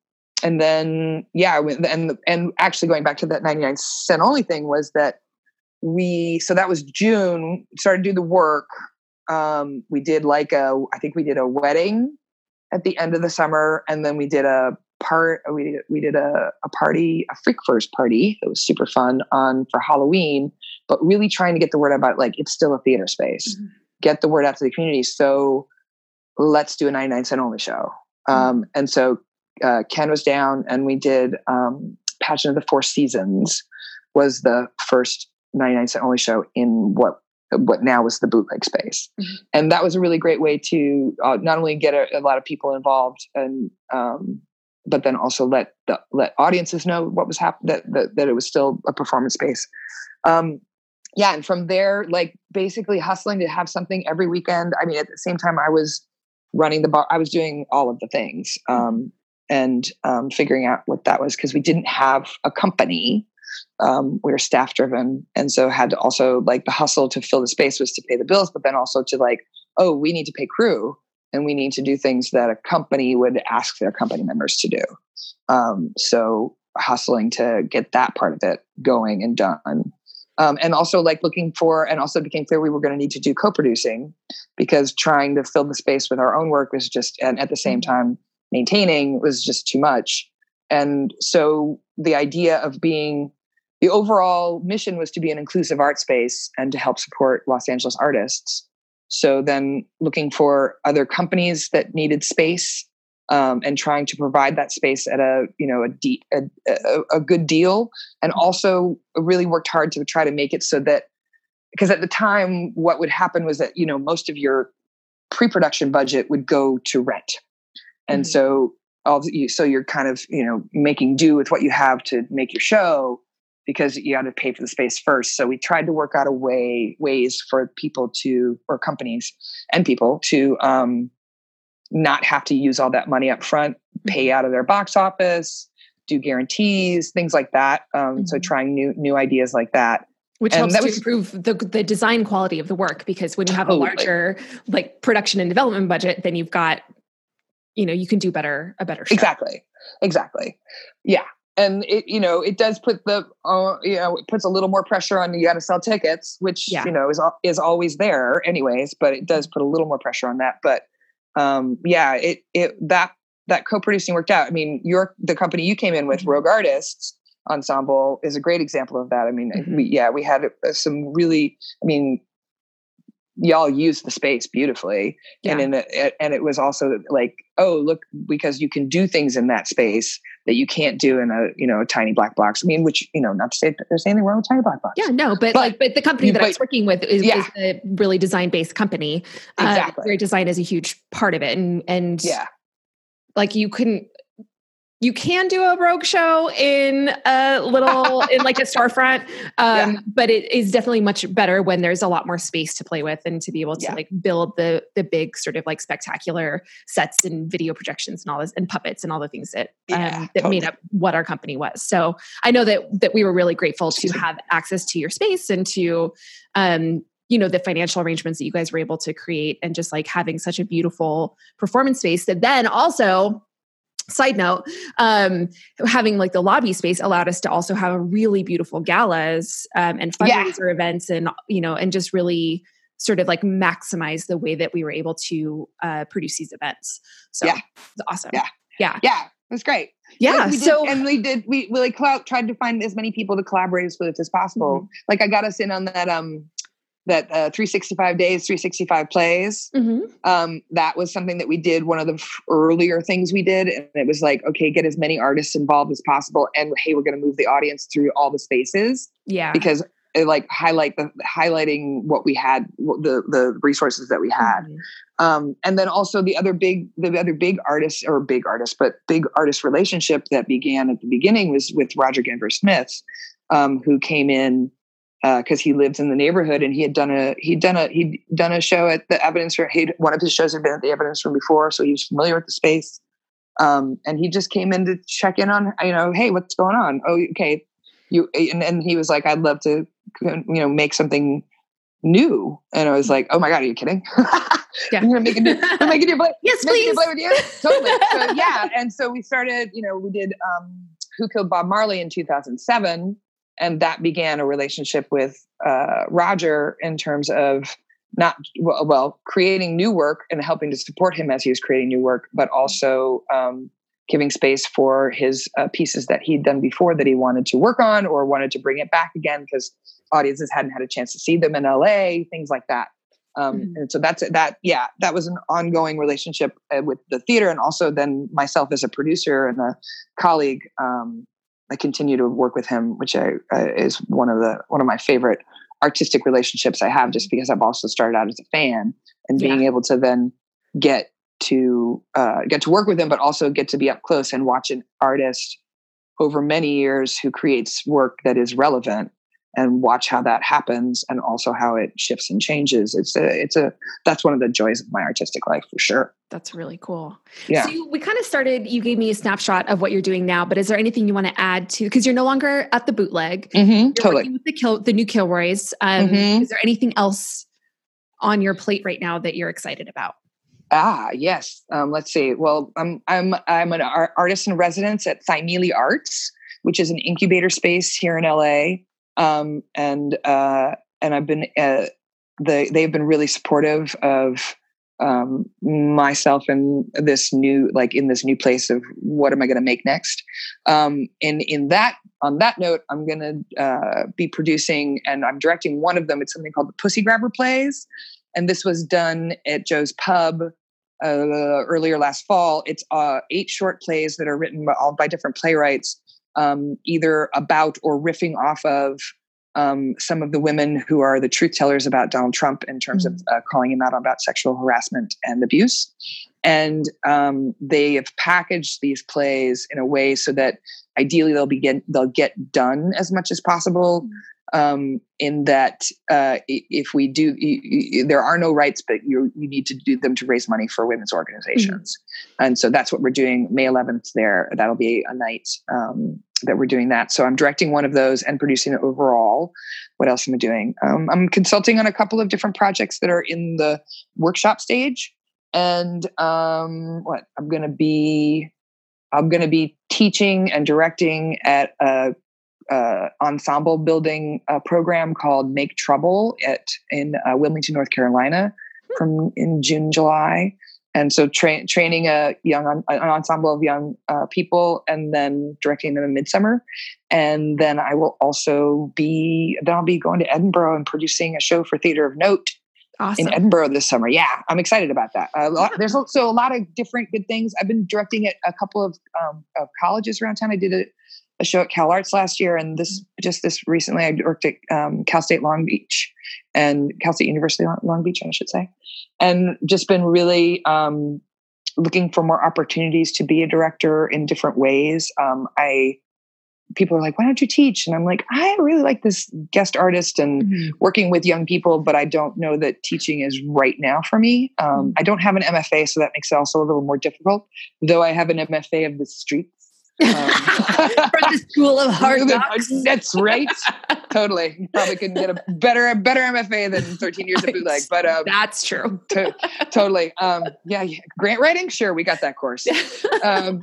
and then yeah, and and actually going back to that ninety nine cent only thing was that we so that was June started to do the work. Um, we did like a I think we did a wedding at the end of the summer, and then we did a part. We did, we did a, a party, a freak first party. It was super fun on for Halloween, but really trying to get the word out about like it's still a theater space. Mm-hmm. Get the word out to the community. So let's do a 99 cent only show. Mm-hmm. Um, and so uh, Ken was down, and we did um, Pageant of the Four Seasons was the first 99 cent only show in what what now was the bootleg space. Mm-hmm. And that was a really great way to uh, not only get a, a, lot of people involved and, um, but then also let the, let audiences know what was happening, that, that, that, it was still a performance space. Um, yeah. And from there, like basically hustling to have something every weekend. I mean, at the same time I was running the bar, I was doing all of the things, mm-hmm. um, and um, figuring out what that was because we didn't have a company um, we were staff driven. And so had to also like the hustle to fill the space was to pay the bills but then also to like oh we need to pay crew and we need to do things that a company would ask their company members to do. Um, so hustling to get that part of it going and done. Um, and also like looking for and also became clear we were going to need to do co-producing because trying to fill the space with our own work was just and at the same mm-hmm. time maintaining was just too much. And so the idea of being the overall mission was to be an inclusive art space and to help support Los Angeles artists. So then looking for other companies that needed space um, and trying to provide that space at a you know a, deep, a, a, a good deal, and also really worked hard to try to make it so that because at the time what would happen was that you know most of your pre-production budget would go to rent, and mm-hmm. so all so you're kind of you know making do with what you have to make your show because you got to pay for the space first. So we tried to work out a way ways for people to or companies and people to um, not have to use all that money up front, pay mm-hmm. out of their box office, do guarantees, things like that. Um, mm-hmm. So trying new new ideas like that. Which and helps to was, improve the the design quality of the work because when you have totally. a larger like production and development budget, then you've got you know you can do better a better show. exactly exactly yeah and it you know it does put the uh, you know it puts a little more pressure on you got to sell tickets which yeah. you know is is always there anyways but it does put a little more pressure on that but um yeah it it that that co-producing worked out i mean your the company you came in with mm-hmm. rogue artists ensemble is a great example of that i mean mm-hmm. we yeah we had uh, some really i mean y'all used the space beautifully yeah. and in it, and it was also like oh look because you can do things in that space that you can't do in a you know a tiny black box i mean which you know not to say there's anything wrong with tiny black box yeah no but, but like but the company that but, i was working with is, yeah. is a really design based company uh, exactly. uh, where design is a huge part of it and and yeah like you couldn't you can do a rogue show in a little in like a storefront um, yeah. but it is definitely much better when there's a lot more space to play with and to be able to yeah. like build the the big sort of like spectacular sets and video projections and all this and puppets and all the things that um, that totally. made up what our company was so i know that that we were really grateful to have access to your space and to um, you know the financial arrangements that you guys were able to create and just like having such a beautiful performance space that then also side note um, having like the lobby space allowed us to also have a really beautiful galas um, and fundraiser yeah. events and you know and just really sort of like maximize the way that we were able to uh, produce these events. So yeah. it's awesome. Yeah. Yeah. Yeah. It was great. Yeah we so and we did we, we like tried to find as many people to collaborate with as possible. Mm-hmm. like i got us in on that um that uh, 365 days 365 plays mm-hmm. um, that was something that we did one of the f- earlier things we did and it was like okay get as many artists involved as possible and hey we're going to move the audience through all the spaces yeah because it, like highlight the highlighting what we had the the resources that we had mm-hmm. um, and then also the other big the other big artist or big artist but big artist relationship that began at the beginning was with roger Guenveur smith um, who came in because uh, he lived in the neighborhood and he had done a he'd done a he'd done a show at the evidence room. He'd, one of his shows had been at the evidence room before, so he was familiar with the space. Um, and he just came in to check in on you know, hey, what's going on? Oh, okay, you and, and he was like, I'd love to you know make something new. And I was like, oh my god, are you kidding? yeah. I'm gonna make a new, I'm make a new play. yes, please. play with you. Totally. So yeah, and so we started. You know, we did um, Who Killed Bob Marley in 2007 and that began a relationship with uh, Roger in terms of not well, creating new work and helping to support him as he was creating new work, but also um, giving space for his uh, pieces that he'd done before that he wanted to work on or wanted to bring it back again because audiences hadn't had a chance to see them in LA, things like that. Um, mm-hmm. And so that's that. Yeah, that was an ongoing relationship uh, with the theater, and also then myself as a producer and a colleague. Um, I continue to work with him, which I, uh, is one of the one of my favorite artistic relationships I have, just because I've also started out as a fan and being yeah. able to then get to uh, get to work with him, but also get to be up close and watch an artist over many years who creates work that is relevant and watch how that happens and also how it shifts and changes. It's a, it's a, that's one of the joys of my artistic life for sure. That's really cool. Yeah. So you, we kind of started, you gave me a snapshot of what you're doing now, but is there anything you want to add to, cause you're no longer at the bootleg. Mm-hmm, totally. With the kill, the new Kilroys. Um, mm-hmm. Is there anything else on your plate right now that you're excited about? Ah, yes. Um, let's see. Well, I'm I'm I'm an artist in residence at Thymele Arts, which is an incubator space here in LA um, and uh, and I've been uh, the they've been really supportive of um, myself and this new like in this new place of what am I going to make next. Um, and in that on that note, I'm going to uh, be producing and I'm directing one of them. It's something called the Pussy Grabber Plays, and this was done at Joe's Pub uh, earlier last fall. It's uh, eight short plays that are written by, all by different playwrights um, either about or riffing off of um, some of the women who are the truth tellers about Donald Trump in terms mm-hmm. of uh, calling him out about sexual harassment and abuse. And um, they have packaged these plays in a way so that ideally they'll be get, they'll get done as much as possible. Um, in that uh, if we do, you, you, there are no rights, but you you need to do them to raise money for women's organizations, mm-hmm. and so that's what we're doing. May 11th, there that'll be a night um, that we're doing that. So I'm directing one of those and producing it overall. What else am I doing? Um, I'm consulting on a couple of different projects that are in the workshop stage. And um, what I'm going to be, I'm going to be teaching and directing at a, a ensemble building a program called Make Trouble at in uh, Wilmington, North Carolina, from in June, July. And so tra- training a young an ensemble of young uh, people and then directing them in midsummer. And then i will also be then i'll be going to edinburgh and producing a show for theater of note awesome. in edinburgh this summer. Yeah i'm excited about that. Lot, there's also a lot of different good things. I've been directing at a couple of, um, of colleges around town. I did a, a, show at cal arts last year and this just this recently i worked at um, cal state long beach and cal state university long beach i should say and just been really um, looking for more opportunities to be a director in different ways. Um, I people are like, why don't you teach? And I'm like, I really like this guest artist and mm-hmm. working with young people, but I don't know that teaching is right now for me. Um, mm-hmm. I don't have an MFA, so that makes it also a little more difficult, though I have an MFA of the streets. Um, From the School of Hard Knocks. That's right. totally. Probably couldn't get a better, a better MFA than 13 years of bootleg, but um, that's true. To, totally. Um, yeah, yeah, grant writing. Sure. We got that course. Um,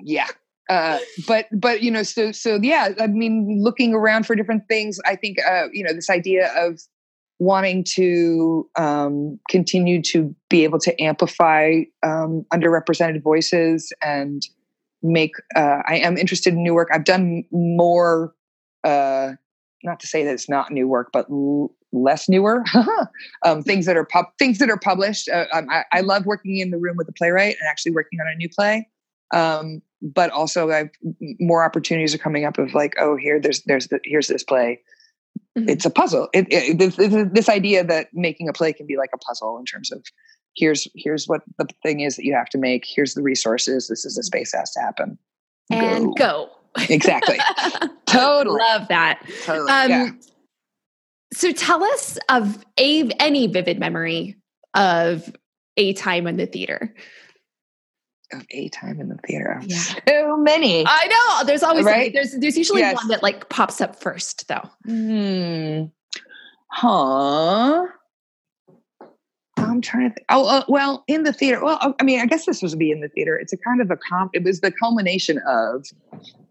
yeah uh, but but you know so so yeah i mean looking around for different things i think uh, you know this idea of wanting to um, continue to be able to amplify um, underrepresented voices and make uh, i am interested in new work i've done more uh, not to say that it's not new work but l- less newer um, things that are pub- things that are published uh, um, I, I love working in the room with the playwright and actually working on a new play um, but also I've more opportunities are coming up of like, oh, here, there's, there's, the, here's this play. Mm-hmm. It's a puzzle. It, it, this, this idea that making a play can be like a puzzle in terms of here's, here's what the thing is that you have to make. Here's the resources. This is the space that has to happen. And go. go. Exactly. totally. Love that. Totally. Um, yeah. So tell us of a, any vivid memory of a time in the theater of a time in the theater. Yeah. So many. I know. There's always right? there's there's usually yes. one that like pops up first though. Hmm. Huh. I'm trying to think. Oh, uh, well, in the theater. Well, I mean, I guess this was be in the theater. It's a kind of a comp. It was the culmination of,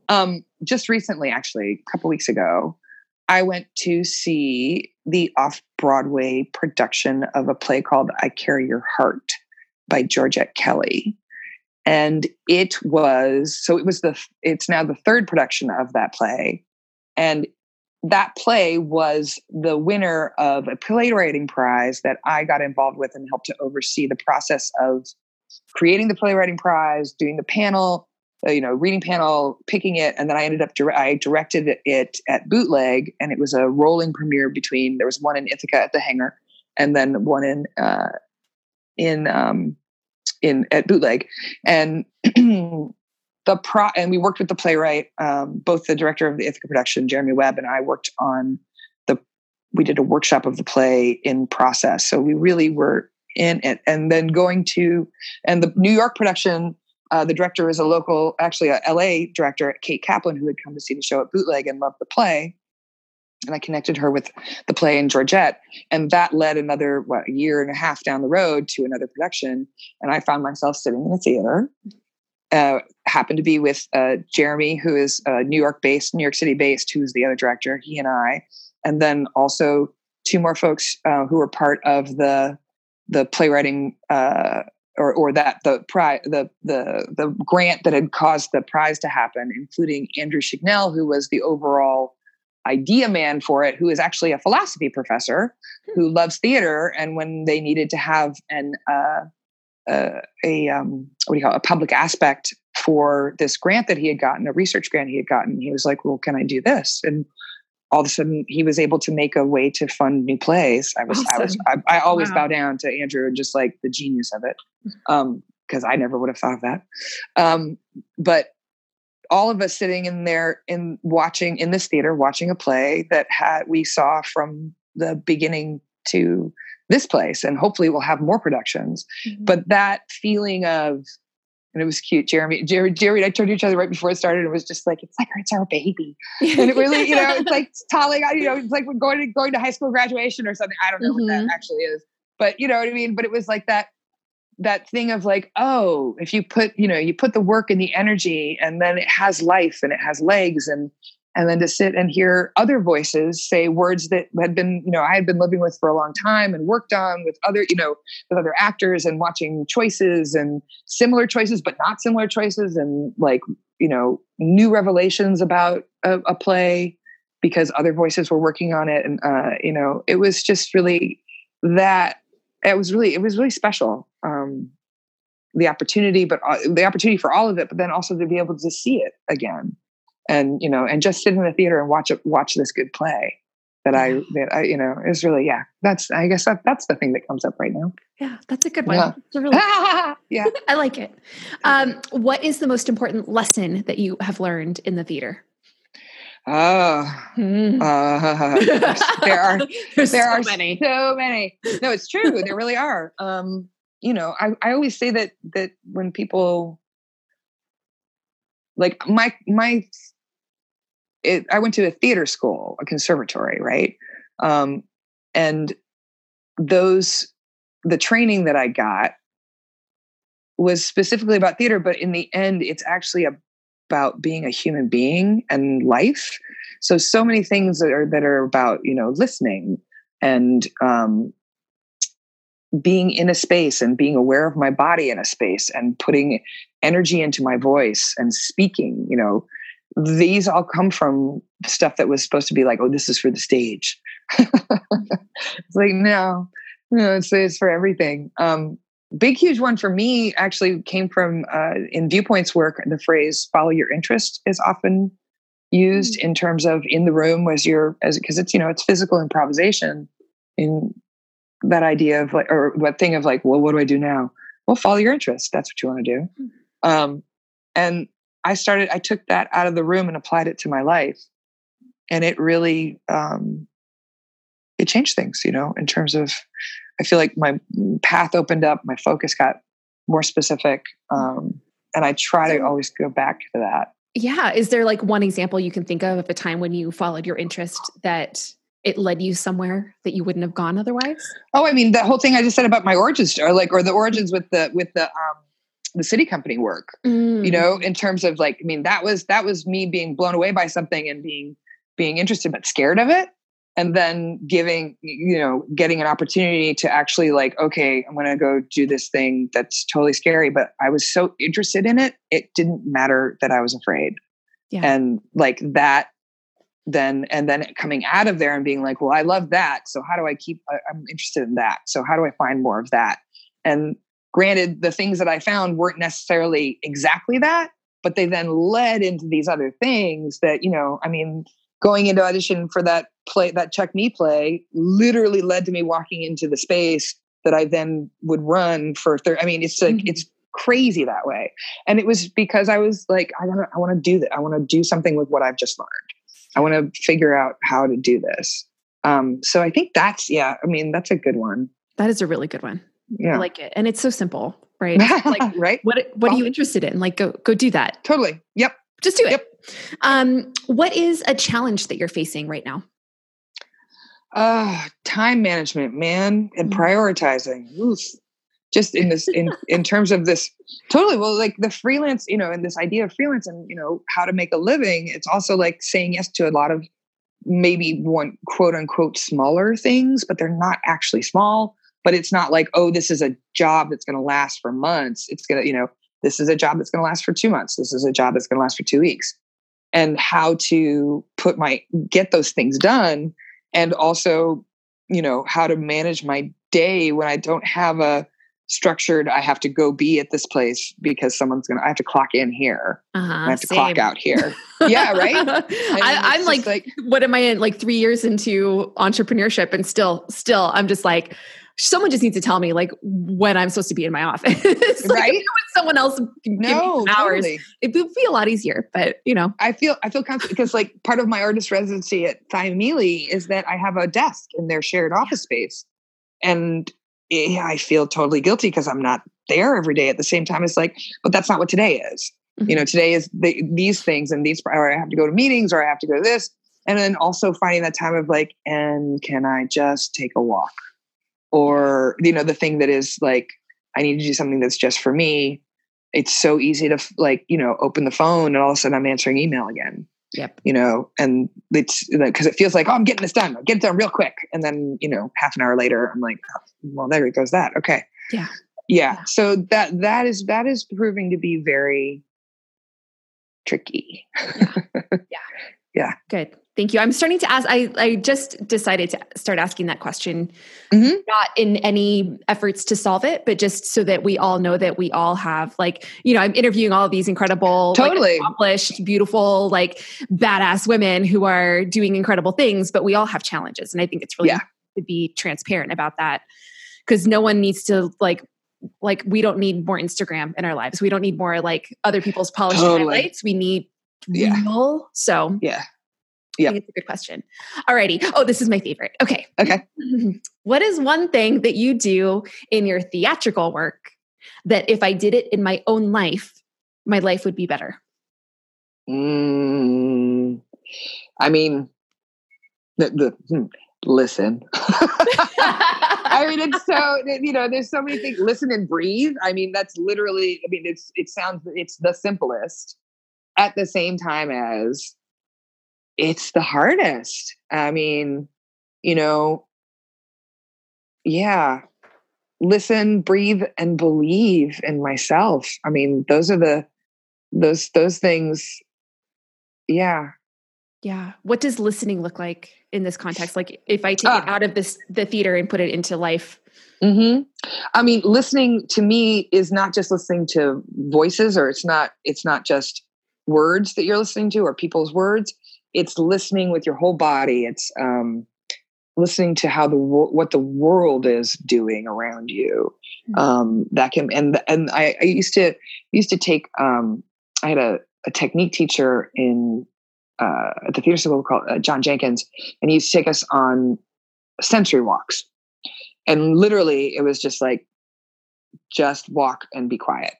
um, just recently, actually, a couple weeks ago, I went to see the off Broadway production of a play called "I Carry Your Heart" by Georgette Kelly, and it was so it was the it's now the third production of that play and that play was the winner of a playwriting prize that i got involved with and helped to oversee the process of creating the playwriting prize doing the panel uh, you know reading panel picking it and then i ended up i directed it at bootleg and it was a rolling premiere between there was one in ithaca at the hangar and then one in uh, in um, in at bootleg. And the pro and we worked with the playwright um, both the director of the ithaca production jeremy webb and i worked on the we did a workshop of the play in process. So we really were in it. And then going to and the new york production uh, the director is a local actually a la director kate kaplan who had come to see the show at bootleg and loved the play. And I connected her with the play in Georgette, and that led another what a year and a half down the road to another production, and I found myself sitting in a theater. Uh, happened to be with uh, Jeremy, who is uh, New York based, New York City based, who's the other director. He and I, and then also two more folks uh, who were part of the the playwriting uh, or or that the prize the the the grant that had caused the prize to happen, including Andrew Chignell, who was the overall idea man for it who is actually a philosophy professor who loves theater and when they needed to have an a um, what do you call it, a public aspect for this grant that he had gotten a research grant he had gotten. He was like well can i do this? And all of a sudden he was able to make a way to fund new plays. I was awesome. i was i, I always wow. bow down to andrew and just like the genius of it um because i never would have thought of that. Um but all of us sitting in there in watching in this theater watching a play that had we saw from the beginning to this place and hopefully we'll have more productions mm-hmm. but that feeling of and it was cute jeremy jerry jerry and i turned to each other right before it started and it was just like it's like it's our baby and it really you know it's like telling you know it's like we're going to going to high school graduation or something i don't know mm-hmm. what that mm-hmm. actually is but you know what i mean but it was like that that thing of like oh if you put you know you put the work and the energy and then it has life and it has legs and and then to sit and hear other voices say words that had been you know i had been living with for a long time and worked on with other you know with other actors and watching choices and similar choices but not similar choices and like you know new revelations about a, a play because other voices were working on it. And uh, you know it was just really that it was really it was really special um, the opportunity but uh, the opportunity for all of it but then also to be able to see it again and you know and just sit in the theater and watch it watch this good play that I that I you know is really yeah that's I guess that that's the thing that comes up right now. Yeah, that's a good one. Yeah, really, yeah. I like it. Um, what is the most important lesson that you have learned in the theater? Oh, mm. uh, there are there so are many. so many. No, it's true. there really are. Um, you know, I, I always say that that when people like my my it, I went to a theater school, a conservatory, right? Um, and those the training that I got was specifically about theater, but in the end, it's actually about being a human being and life. So so many things that are that are about you know listening and um, being in a space and being aware of my body in a space and putting energy into my voice and speaking. You know, these all come from stuff that was supposed to be like, oh, this is for the stage. it's like no, no, it's it's for everything. Um, big huge one for me actually came from uh, in viewpoints work the phrase follow your interest is often used in terms of in the room as you're as because it's you know it's physical improvisation in that idea of like or what thing of like well what do i do now? Well follow your interest. That's what you want to do um, and i started i took that out of the room and applied it to my life and it really um, it changed things you know in terms of I feel like my path opened up, my focus got more specific. Um, and I try to always go back to that. Yeah. Is there like one example you can think of of a time when you followed your interest that it led you somewhere that you wouldn't have gone otherwise? Oh, I mean, the whole thing I just said about my origins, or like, or the origins with the with the um, the SITI company work. Mm. You know, in terms of like, I mean, that was that was me being blown away by something and being being interested but scared of it and then giving you know getting an opportunity to actually like okay i'm going to go do this thing that's totally scary but i was so interested in it it didn't matter that i was afraid yeah. and like that then and then coming out of there and being like well i love that so how do i keep i'm interested in that so how do i find more of that and granted the things that i found weren't necessarily exactly that but they then led into these other things that you know i mean going into audition for that play, that Chuck Mee play, literally led to me walking into the space that I then would run for. I mean, it's like mm-hmm. it's crazy that way, and it was because I was like, I want to, I want to do that. I want to do something with what I've just learned. I want to figure out how to do this. Um, so I think that's yeah. I mean, that's a good one. That is a really good one. Yeah, I like it, and it's so simple, right? Like, right. What What are you interested in? Like, go go do that. Totally. Yep. Just do it. Yep. Um, what is a challenge that you're facing right now? Uh, time management, man, and mm. prioritizing. Oof. Just in this, in in terms of this, totally. Well, like the freelance, you know, and this idea of freelance, and you know, how to make a living. It's also like saying yes to a lot of maybe one quote unquote smaller things, but they're not actually small. But it's not like, oh, this is a job that's going to last for months. It's going to, you know, this is a job that's going to last for two months. This is a job that's going to last for two weeks. And how to put my, get those things done. And also, you know, how to manage my day when I don't have a structured, I have to go be at this place because someone's going to, I have to clock in here. Uh-huh, I have to same. clock out here. yeah, right. I, am like, like, what am I in like three years into entrepreneurship and still, still, I'm just like, someone just needs to tell me like when I'm supposed to be in my office. like, right. someone else can no, hours. Totally. It would be a lot easier, but you know. I feel I feel confident because like part of my artist residency at Thymele is that I have a desk in their shared office space. And I feel totally guilty because I'm not there every day at the same time. It's like, but that's not what today is. Mm-hmm. You know, today is the, these things and these, or I have to go to meetings or I have to go to this. And then also finding that time of like, and can I just take a walk? Or you know the thing that is like i need to do something that's just for me. It's so easy to like you know open the phone and all of a sudden i'm answering email again. Yep. You know and it's because it feels like oh i'm getting this done. I'll get it done real quick. And then you know half an hour later i'm like oh, well there it goes that. Okay. Yeah. yeah. Yeah. So that that is that is proving to be very tricky. Yeah. yeah. Good Thank you. I'm starting to ask. I, I just decided to start asking that question, mm-hmm. not in any efforts to solve it, but just so that we all know that we all have, like, you know, I'm interviewing all these incredible, totally like, accomplished, beautiful, like badass women who are doing incredible things, but we all have challenges. And I think it's really yeah. to be transparent about that because no one needs to like like we don't need more Instagram in our lives. We don't need more like other people's polished totally. highlights. We need yeah. real. So yeah. Yeah. It's a good question. Alrighty. Oh, this is my favorite. Okay. Okay. what is one thing that you do in your theatrical work that if I did it in my own life, my life would be better? Mm, I mean, the, the hmm, listen. I mean, it's so you know, there's so many things. Listen and breathe. I mean, that's literally. I mean, it's it sounds it's the simplest. At the same time as it's the hardest. I mean, you know, yeah, listen, breathe, and believe in myself. I mean, those are the those those things. Yeah. Yeah. What does listening look like in this context? Like if I take uh, it ah. out of this the theater and put it into life. Mm-hmm. I mean, listening to me is not just listening to voices, or it's not it's not just words that you're listening to, or people's words it's listening with your whole body. It's um, listening to how the what the world is doing around you. Mm-hmm. um, that can and and I, I, used to used to take um, I had a, a technique teacher in uh, at the theater school called uh, John Jenkins, and he used to take us on sensory walks, and literally it was just like just walk and be quiet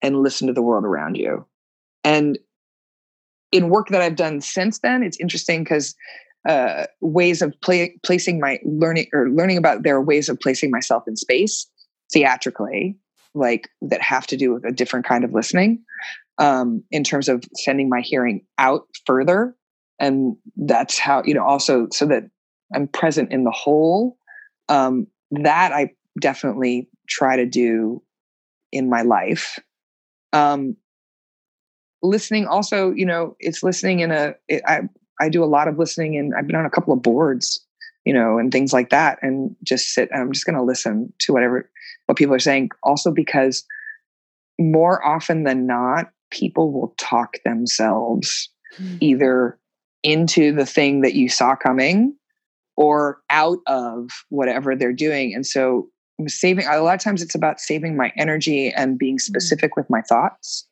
and listen to the world around you. And in work that I've done since then, it's interesting because uh, ways of play, placing my learning or learning about their ways of placing myself in space theatrically, like that have to do with a different kind of listening um, in terms of sending my hearing out further. And that's how, you know, also so that I'm present in the whole. Um, that I definitely try to do in my life. Um, listening also you know it's listening in a it, I I do a lot of listening and I've been on a couple of boards you know and things like that and just sit and I'm just going to listen to whatever what people are saying also because more often than not people will talk themselves mm-hmm. either into the thing that you saw coming or out of whatever they're doing and so saving a lot of times it's about saving my energy and being hmm. specific mm-hmm. with my thoughts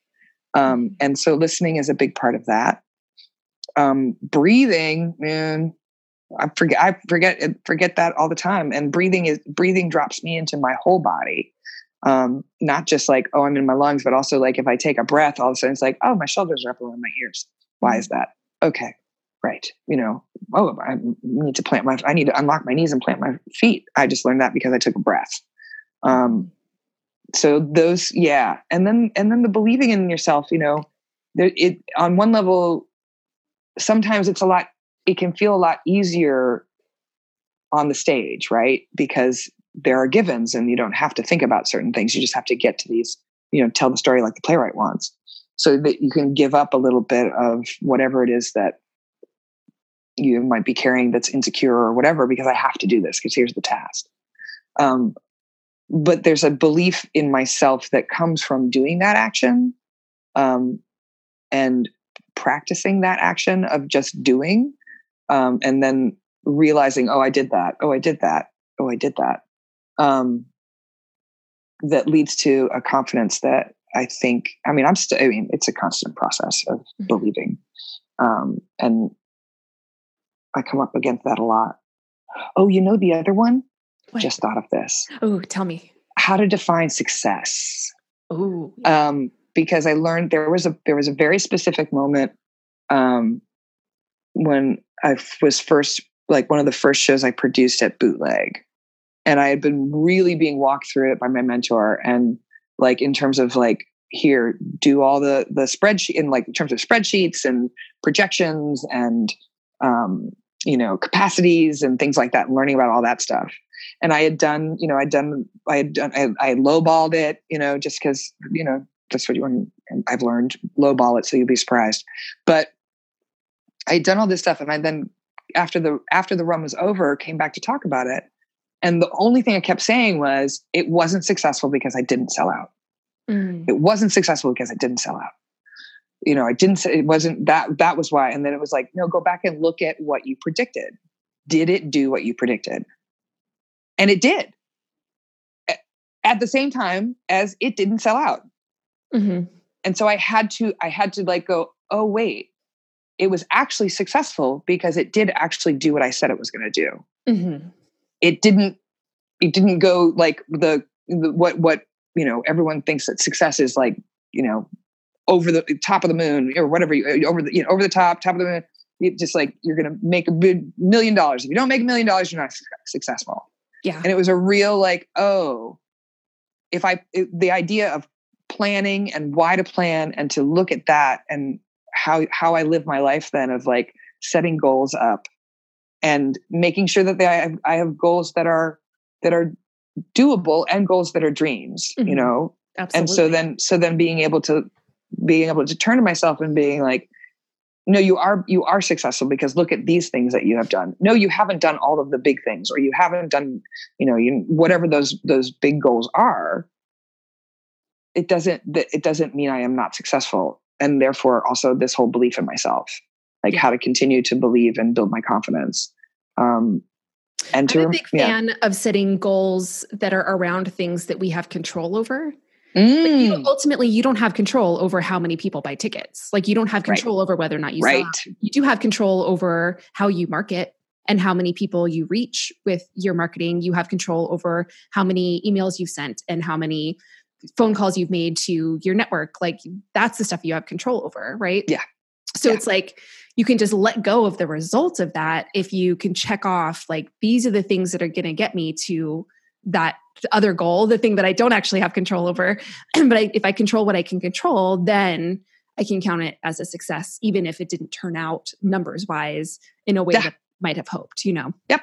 um, and so listening is a big part of that. Um, breathing, man, I forget, I forget, forget that all the time. And breathing is breathing drops me into my whole body. Um, not just like, oh, I'm in my lungs, but also like if I take a breath, all of a sudden it's like, oh, my shoulders are up around my ears. Why is that? Okay, right. You know, oh, I need to plant my, I need to unlock my knees and plant my feet. I just learned that because I took a breath. Um, so those yeah. And then and then the believing in yourself you know there, it on one level sometimes it's a lot it can feel a lot easier on the stage right? Because there are givens and you don't have to think about certain things. You just have to get to these you know tell the story like the playwright wants so that you can give up a little bit of whatever it is that you might be carrying that's insecure or whatever because i have to do this because here's the task. Um, but there's a belief in myself that comes from doing that action um, and practicing that action of just doing um, and then realizing oh i did that. Oh i did that. Oh i did that. Um, that leads to a confidence that i think i mean i'm still i mean it's a constant process of mm-hmm. believing um, and i come up against that a lot. Oh you know the other one what? Just thought of this. Oh, tell me. How to define success. Oh. Um, because I learned there was a there was a very specific moment um, when I was first like one of the first shows I produced at Bootleg, and I had been really being walked through it by my mentor, and like in terms of like here do all the the spreadsheet in like in terms of spreadsheets and projections and um, you know capacities and things like that, learning about all that stuff and I had done, you know, I'd done, I had done, I, I lowballed it, you know, just because, you know, that's what you want. I've learned lowball it, so you'll be surprised. But I had done all this stuff, and I then after the after the run was over, came back to talk about it. And the only thing I kept saying was it wasn't successful because I didn't sell out. Mm. It wasn't successful because I didn't sell out. You know, I didn't say it wasn't that that was why. And then it was like, no, go back and look at what you predicted. Did it do what you predicted? And it did. At the same time as it didn't sell out. Mm-hmm. And so I had to, I had to like go, oh wait, it was actually successful because it did actually do what I said it was going to do. Mm-hmm it didn't it didn't go like the, the what what you know everyone thinks that success is like you know over the top of the moon or whatever you, over the you know over the top top of the moon it just like you're going to make a million dollars if you don't make a million dollars you're not successful yeah and it was a real like oh if i it, the idea of planning and why to plan and to look at that and how how i live my life then of like setting goals up and making sure that they, I, have, I have goals that are that are doable and goals that are dreams mm-hmm. you know Absolutely. and so then so then being able to being able to turn to myself and being like no you are you are successful because look at these things that you have done no you haven't done all of the big things or you haven't done you know you whatever those those big goals are it doesn't it doesn't mean i am not successful and therefore also this whole belief in myself like how to continue to believe and build my confidence um, and I'm a big yeah. fan of setting goals that are around things that we have control over. Mm. You, ultimately, you don't have control over how many people buy tickets. Like you don't have control right. over whether or not you right. Sell. You do have control over how you market and how many people you reach with your marketing. You have control over how many emails you've sent and how many phone calls you've made to your network. Like that's the stuff you have control over, right? Yeah. So yeah. it's like you can just let go of the results of that if you can check off like these are the things that are going to get me to that other goal the thing that i don't actually have control over. But I, if i control what i can control then i can count it as a success even if it didn't turn out numbers wise in a way yeah. that I might have hoped you know? Yep.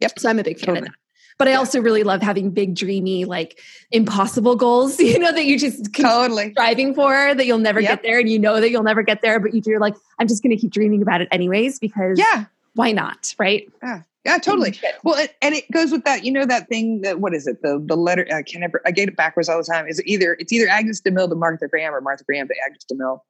Yep. So i'm a big fan totally. of that. But I also really love having big, dreamy, like impossible goals, you know, that you just totally. striving for that you'll never yep. get there and you know that you'll never get there, but you're like, I'm just going to keep dreaming about it anyways because yeah, why not? Right. Yeah. Yeah, totally. Well, it, and it goes with that. You know that thing that what is it? The the letter I can never I get it backwards all the time. Is either it's either Agnes DeMille to Martha Graham or Martha Graham to Agnes DeMille.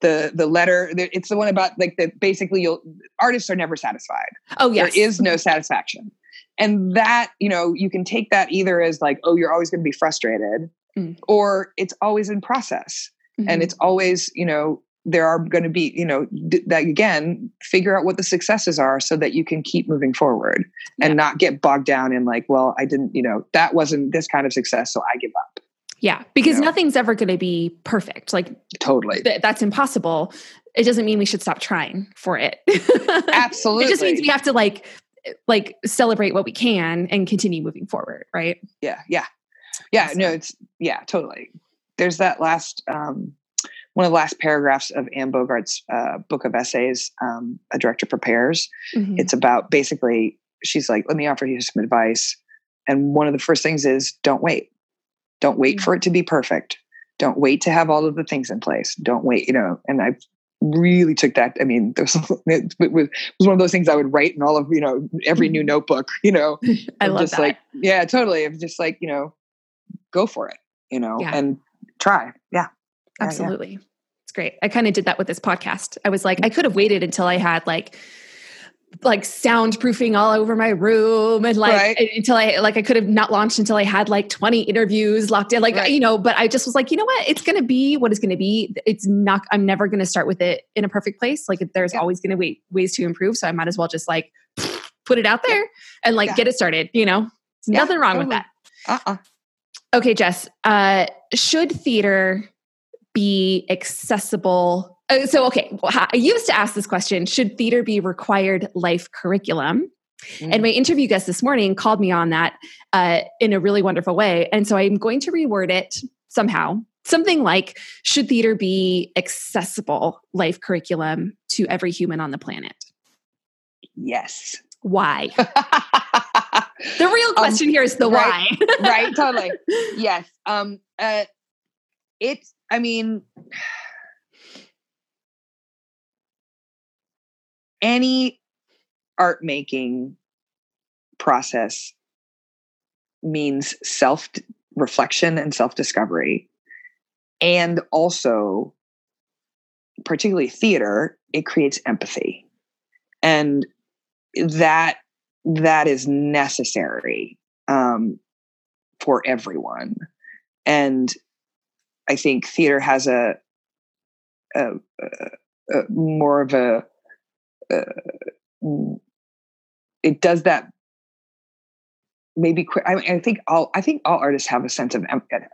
The the letter it's the one about like that basically you'll artists are never satisfied. Oh yes, there is no satisfaction and that you know you can take that either as like oh you're always going to be frustrated mm. or it's always in process mm-hmm. and it's always you know there are going to be you know d- that again figure out what the successes are so that you can keep moving forward yeah. and not get bogged down in like well i didn't you know that wasn't this kind of success so i give up. Yeah because you know? nothing's ever going to be perfect like totally. th- that's impossible. It doesn't mean we should stop trying for it. Absolutely it just means we have to like like celebrate what we can and continue moving forward right? Yeah yeah. Yeah awesome. no it's yeah totally. There's that last um one of the last paragraphs of Anne Bogart's uh, book of essays, um, A Director Prepares. Mm-hmm. It's about basically, she's like, let me offer you some advice. And one of the first things is don't wait. Don't wait mm-hmm. for it to be perfect. Don't wait to have all of the things in place. Don't wait, you know, and I've really took that. I mean, there was, it was, one of those things I would write in all of, you know, every new mm-hmm. notebook, you know, I love just that. like, yeah, totally. I'm just like, you know, go for it, you know, yeah. and try. Yeah. Absolutely. Yeah. It's great. I kind of did that with this podcast. I was like, I could have waited until I had like like soundproofing all over my room and like right. until I like I could have not launched until I had like 20 interviews locked in like right. you know but I just was like you know what it's going to be what it's going to be it's not I'm never going to start with it in a perfect place like there's yeah. always going to be ways to improve so I might as well just like put it out there and like yeah. get it started you know yeah, nothing wrong totally. with that uh-uh. okay Jess uh should theater be accessible. Uh, so okay i used to ask this question should theater be required life curriculum? Mm. and my interview guest this morning called me on that uh, in a really wonderful way. And so i'm going to reword it somehow. Something like should theater be accessible life curriculum to every human on the planet? Yes. Why? The real question um, here is the right, why. right totally. Yes um uh it's i mean any art making process means self reflection and self discovery. And also, particularly theater, it creates empathy. And that that is necessary um, for everyone. And I think theater has a, a, a, a more of a, it does that maybe I, I, think all I think all artists have a sense of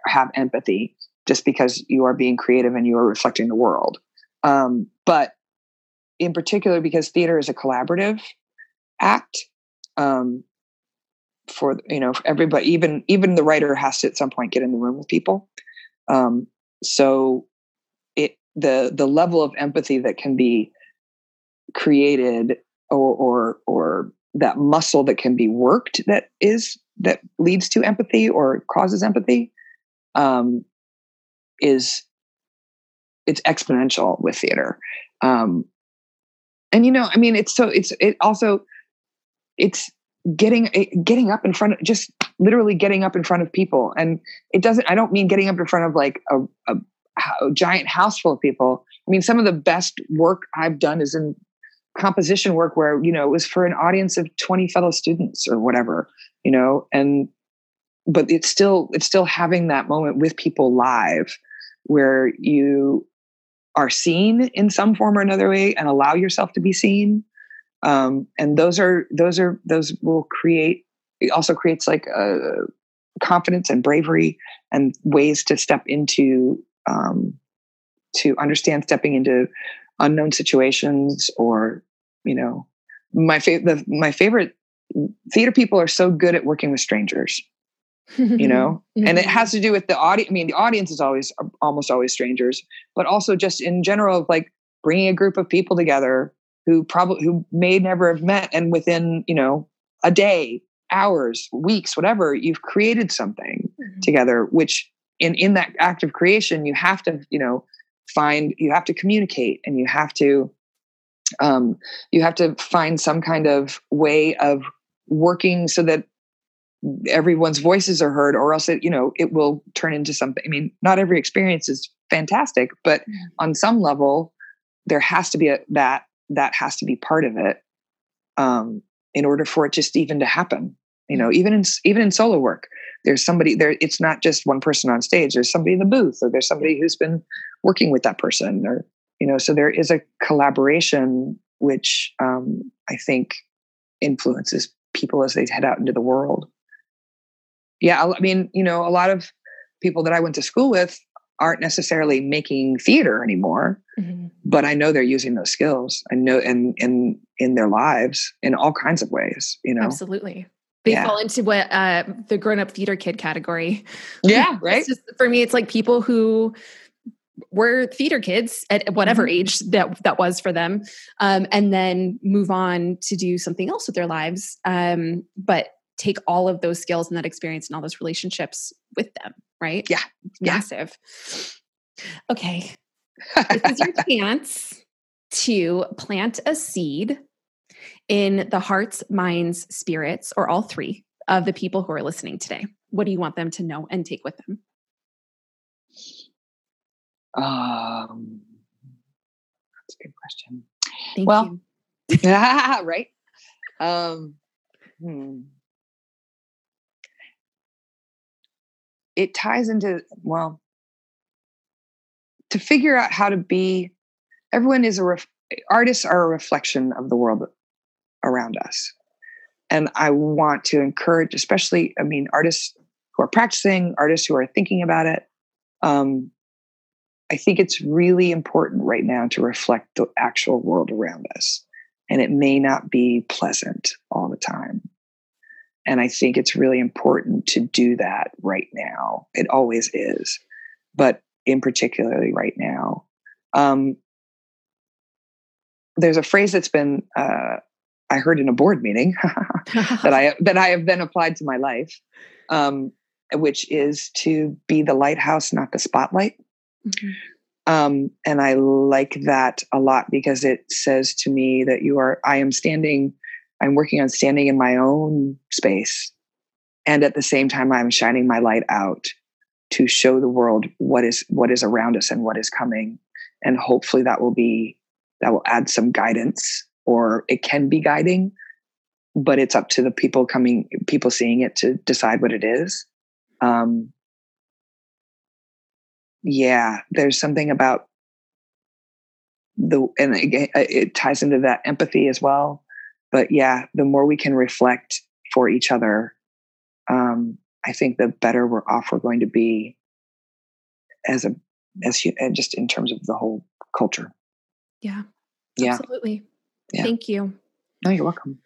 have empathy just because you are being creative and you are reflecting the world. Um, but in particular, because theater is a collaborative act, um, for you know for everybody, even even the writer has to at some point get in the room with people. Um, so it the the level of empathy that can be created or or or that muscle that can be worked that is that leads to empathy or causes empathy um, is it's exponential with theater. Um, and you know i mean it's so it's it also it's getting eh, getting up in front of just literally getting up in front of people. And it doesn't i don't mean getting up in front of like a, a, a giant house full of people. I mean some of the best work i've done is in composition work where you know it was for an audience of 20 fellow students or whatever you know and but it's still it's still having that moment with people live where you are seen in some form or another way and allow yourself to be seen um, and those are those are those will create it also creates like a confidence and bravery and ways to step into um, to understand stepping into unknown situations or you know my favorite my favorite theater people are so good at working with strangers you know mm-hmm. and it has to do with the audience i mean the audience is always almost always strangers but also just in general like bringing a group of people together who probably who may never have met and within you know a day hours weeks whatever you've created something mm-hmm. together which in in that act of creation you have to you know find you have to communicate and you have to um, you have to find some kind of way of working so that everyone's voices are heard or else it you know it will turn into something i mean not every experience is fantastic but mm. on some level there has to be a, that that has to be part of it um, in order for it just even to happen you know even in even in solo work there's somebody there it's not just one person on stage there's somebody in the booth or there's somebody who's been working with that person or you know so there is a collaboration which um, i think influences people as they head out into the world. Yeah i mean you know a lot of people that i went to school with aren't necessarily making theater anymore mm-hmm. but i know they're using those skills i know in in in their lives in all kinds of ways you know absolutely they yeah. fall into what uh, the grown-up theater kid category yeah right just, for me it's like people who were theater kids at whatever mm-hmm. age that that was for them um, and then move on to do something else with their lives um, but take all of those skills and that experience and all those relationships with them right? Yeah. Massive. Okay. This is your chance to plant a seed in the hearts minds spirits or all three of the people who are listening today. What do you want them to know and take with them? Um, that's a good question. Thank well, yeah, right. Um, hmm. It ties into well to figure out how to be. Everyone is a ref, artists are a reflection of the world around us, and I want to encourage, especially, I mean, artists who are practicing, artists who are thinking about it. Um, I think it's really important right now to reflect the actual world around us. And it may not be pleasant all the time. And I think it's really important to do that right now. It always is, but in particularly right now. Um, there's a phrase that's been uh, I heard in a board meeting that I that I have then applied to my life, um, which is to be the lighthouse, not the spotlight. Mm-hmm. Um, and I like that a lot because it says to me that you are, I am standing, I'm working on standing in my own space. And at the same time, I'm shining my light out to show the world what is what is around us and what is coming. And hopefully that will be that will add some guidance or it can be guiding, but it's up to the people coming, people seeing it to decide what it is. Um, yeah, there's something about the, and it ties into that empathy as well. But yeah, the more we can reflect for each other, um, I think the better we're off we're going to be as a, as just in terms of the whole culture. Yeah. Yeah. Absolutely. Yeah. Thank you. No, you're welcome.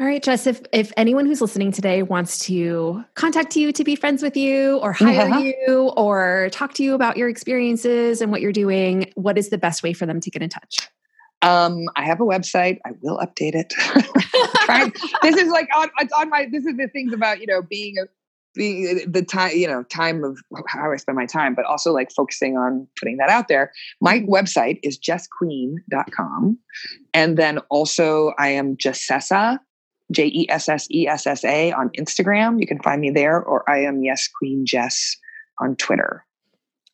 All right, Jess, if, if anyone who's listening today wants to contact you to be friends with you or hire uh-huh. you or talk to you about your experiences and what you're doing, what is the best way for them to get in touch? Um, I have a website. I will update it. this is like on, it's on my, this is the things about, you know, being a, being the time, you know, time of how I spend my time, but also like focusing on putting that out there. My website is jessqueen.com. And then also I am Jessessa J E S S E S S A on Instagram. You can find me there, or I am Yes Queen Jess on Twitter.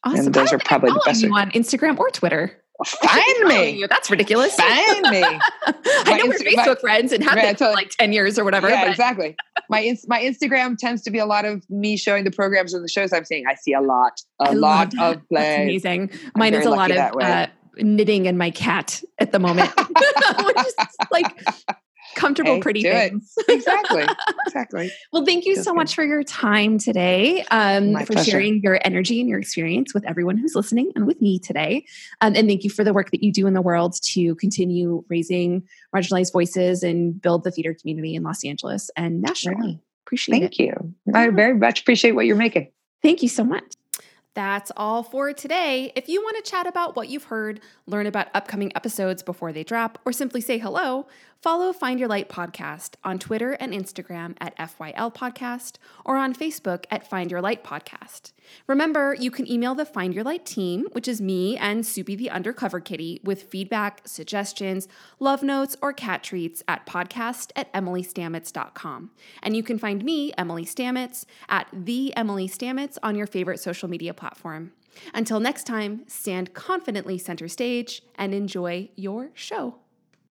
Awesome. And those are probably the best. You on Instagram or Twitter. Find me. You. That's ridiculous. Find me. I know we're Facebook my, friends and have been for like 10 years or whatever. Yeah, but. exactly. My my Instagram tends to be a lot of me showing the programs and the shows I'm seeing. I see a lot, a I lot of play. That's amazing. Mine is a lot of uh, knitting and my cat at the moment. Which is like comfortable, hey, pretty things. exactly. Exactly. well, thank you Feels so good. much for your time today, um, for pleasure. sharing your energy and your experience with everyone who's listening and with me today. Um, and thank you for the work that you do in the world to continue raising marginalized voices and build the theater community in Los Angeles and nationally. Appreciate thank it. Thank you. I very much appreciate what you're making. Thank you so much. That's all for today. If you want to chat about what you've heard, learn about upcoming episodes before they drop, or simply say hello, follow Find Your Light Podcast on Twitter and Instagram at FYL Podcast or on Facebook at Find Your Light Podcast. Remember, you can email the Find Your Light team, which is me and Soupy the Undercover Kitty, with feedback, suggestions, love notes, or cat treats at podcast at emilystamets.com. And you can find me, Emily Stamets, at the Emily Stamets on your favorite social media platform. Until next time, stand confidently center stage and enjoy your show.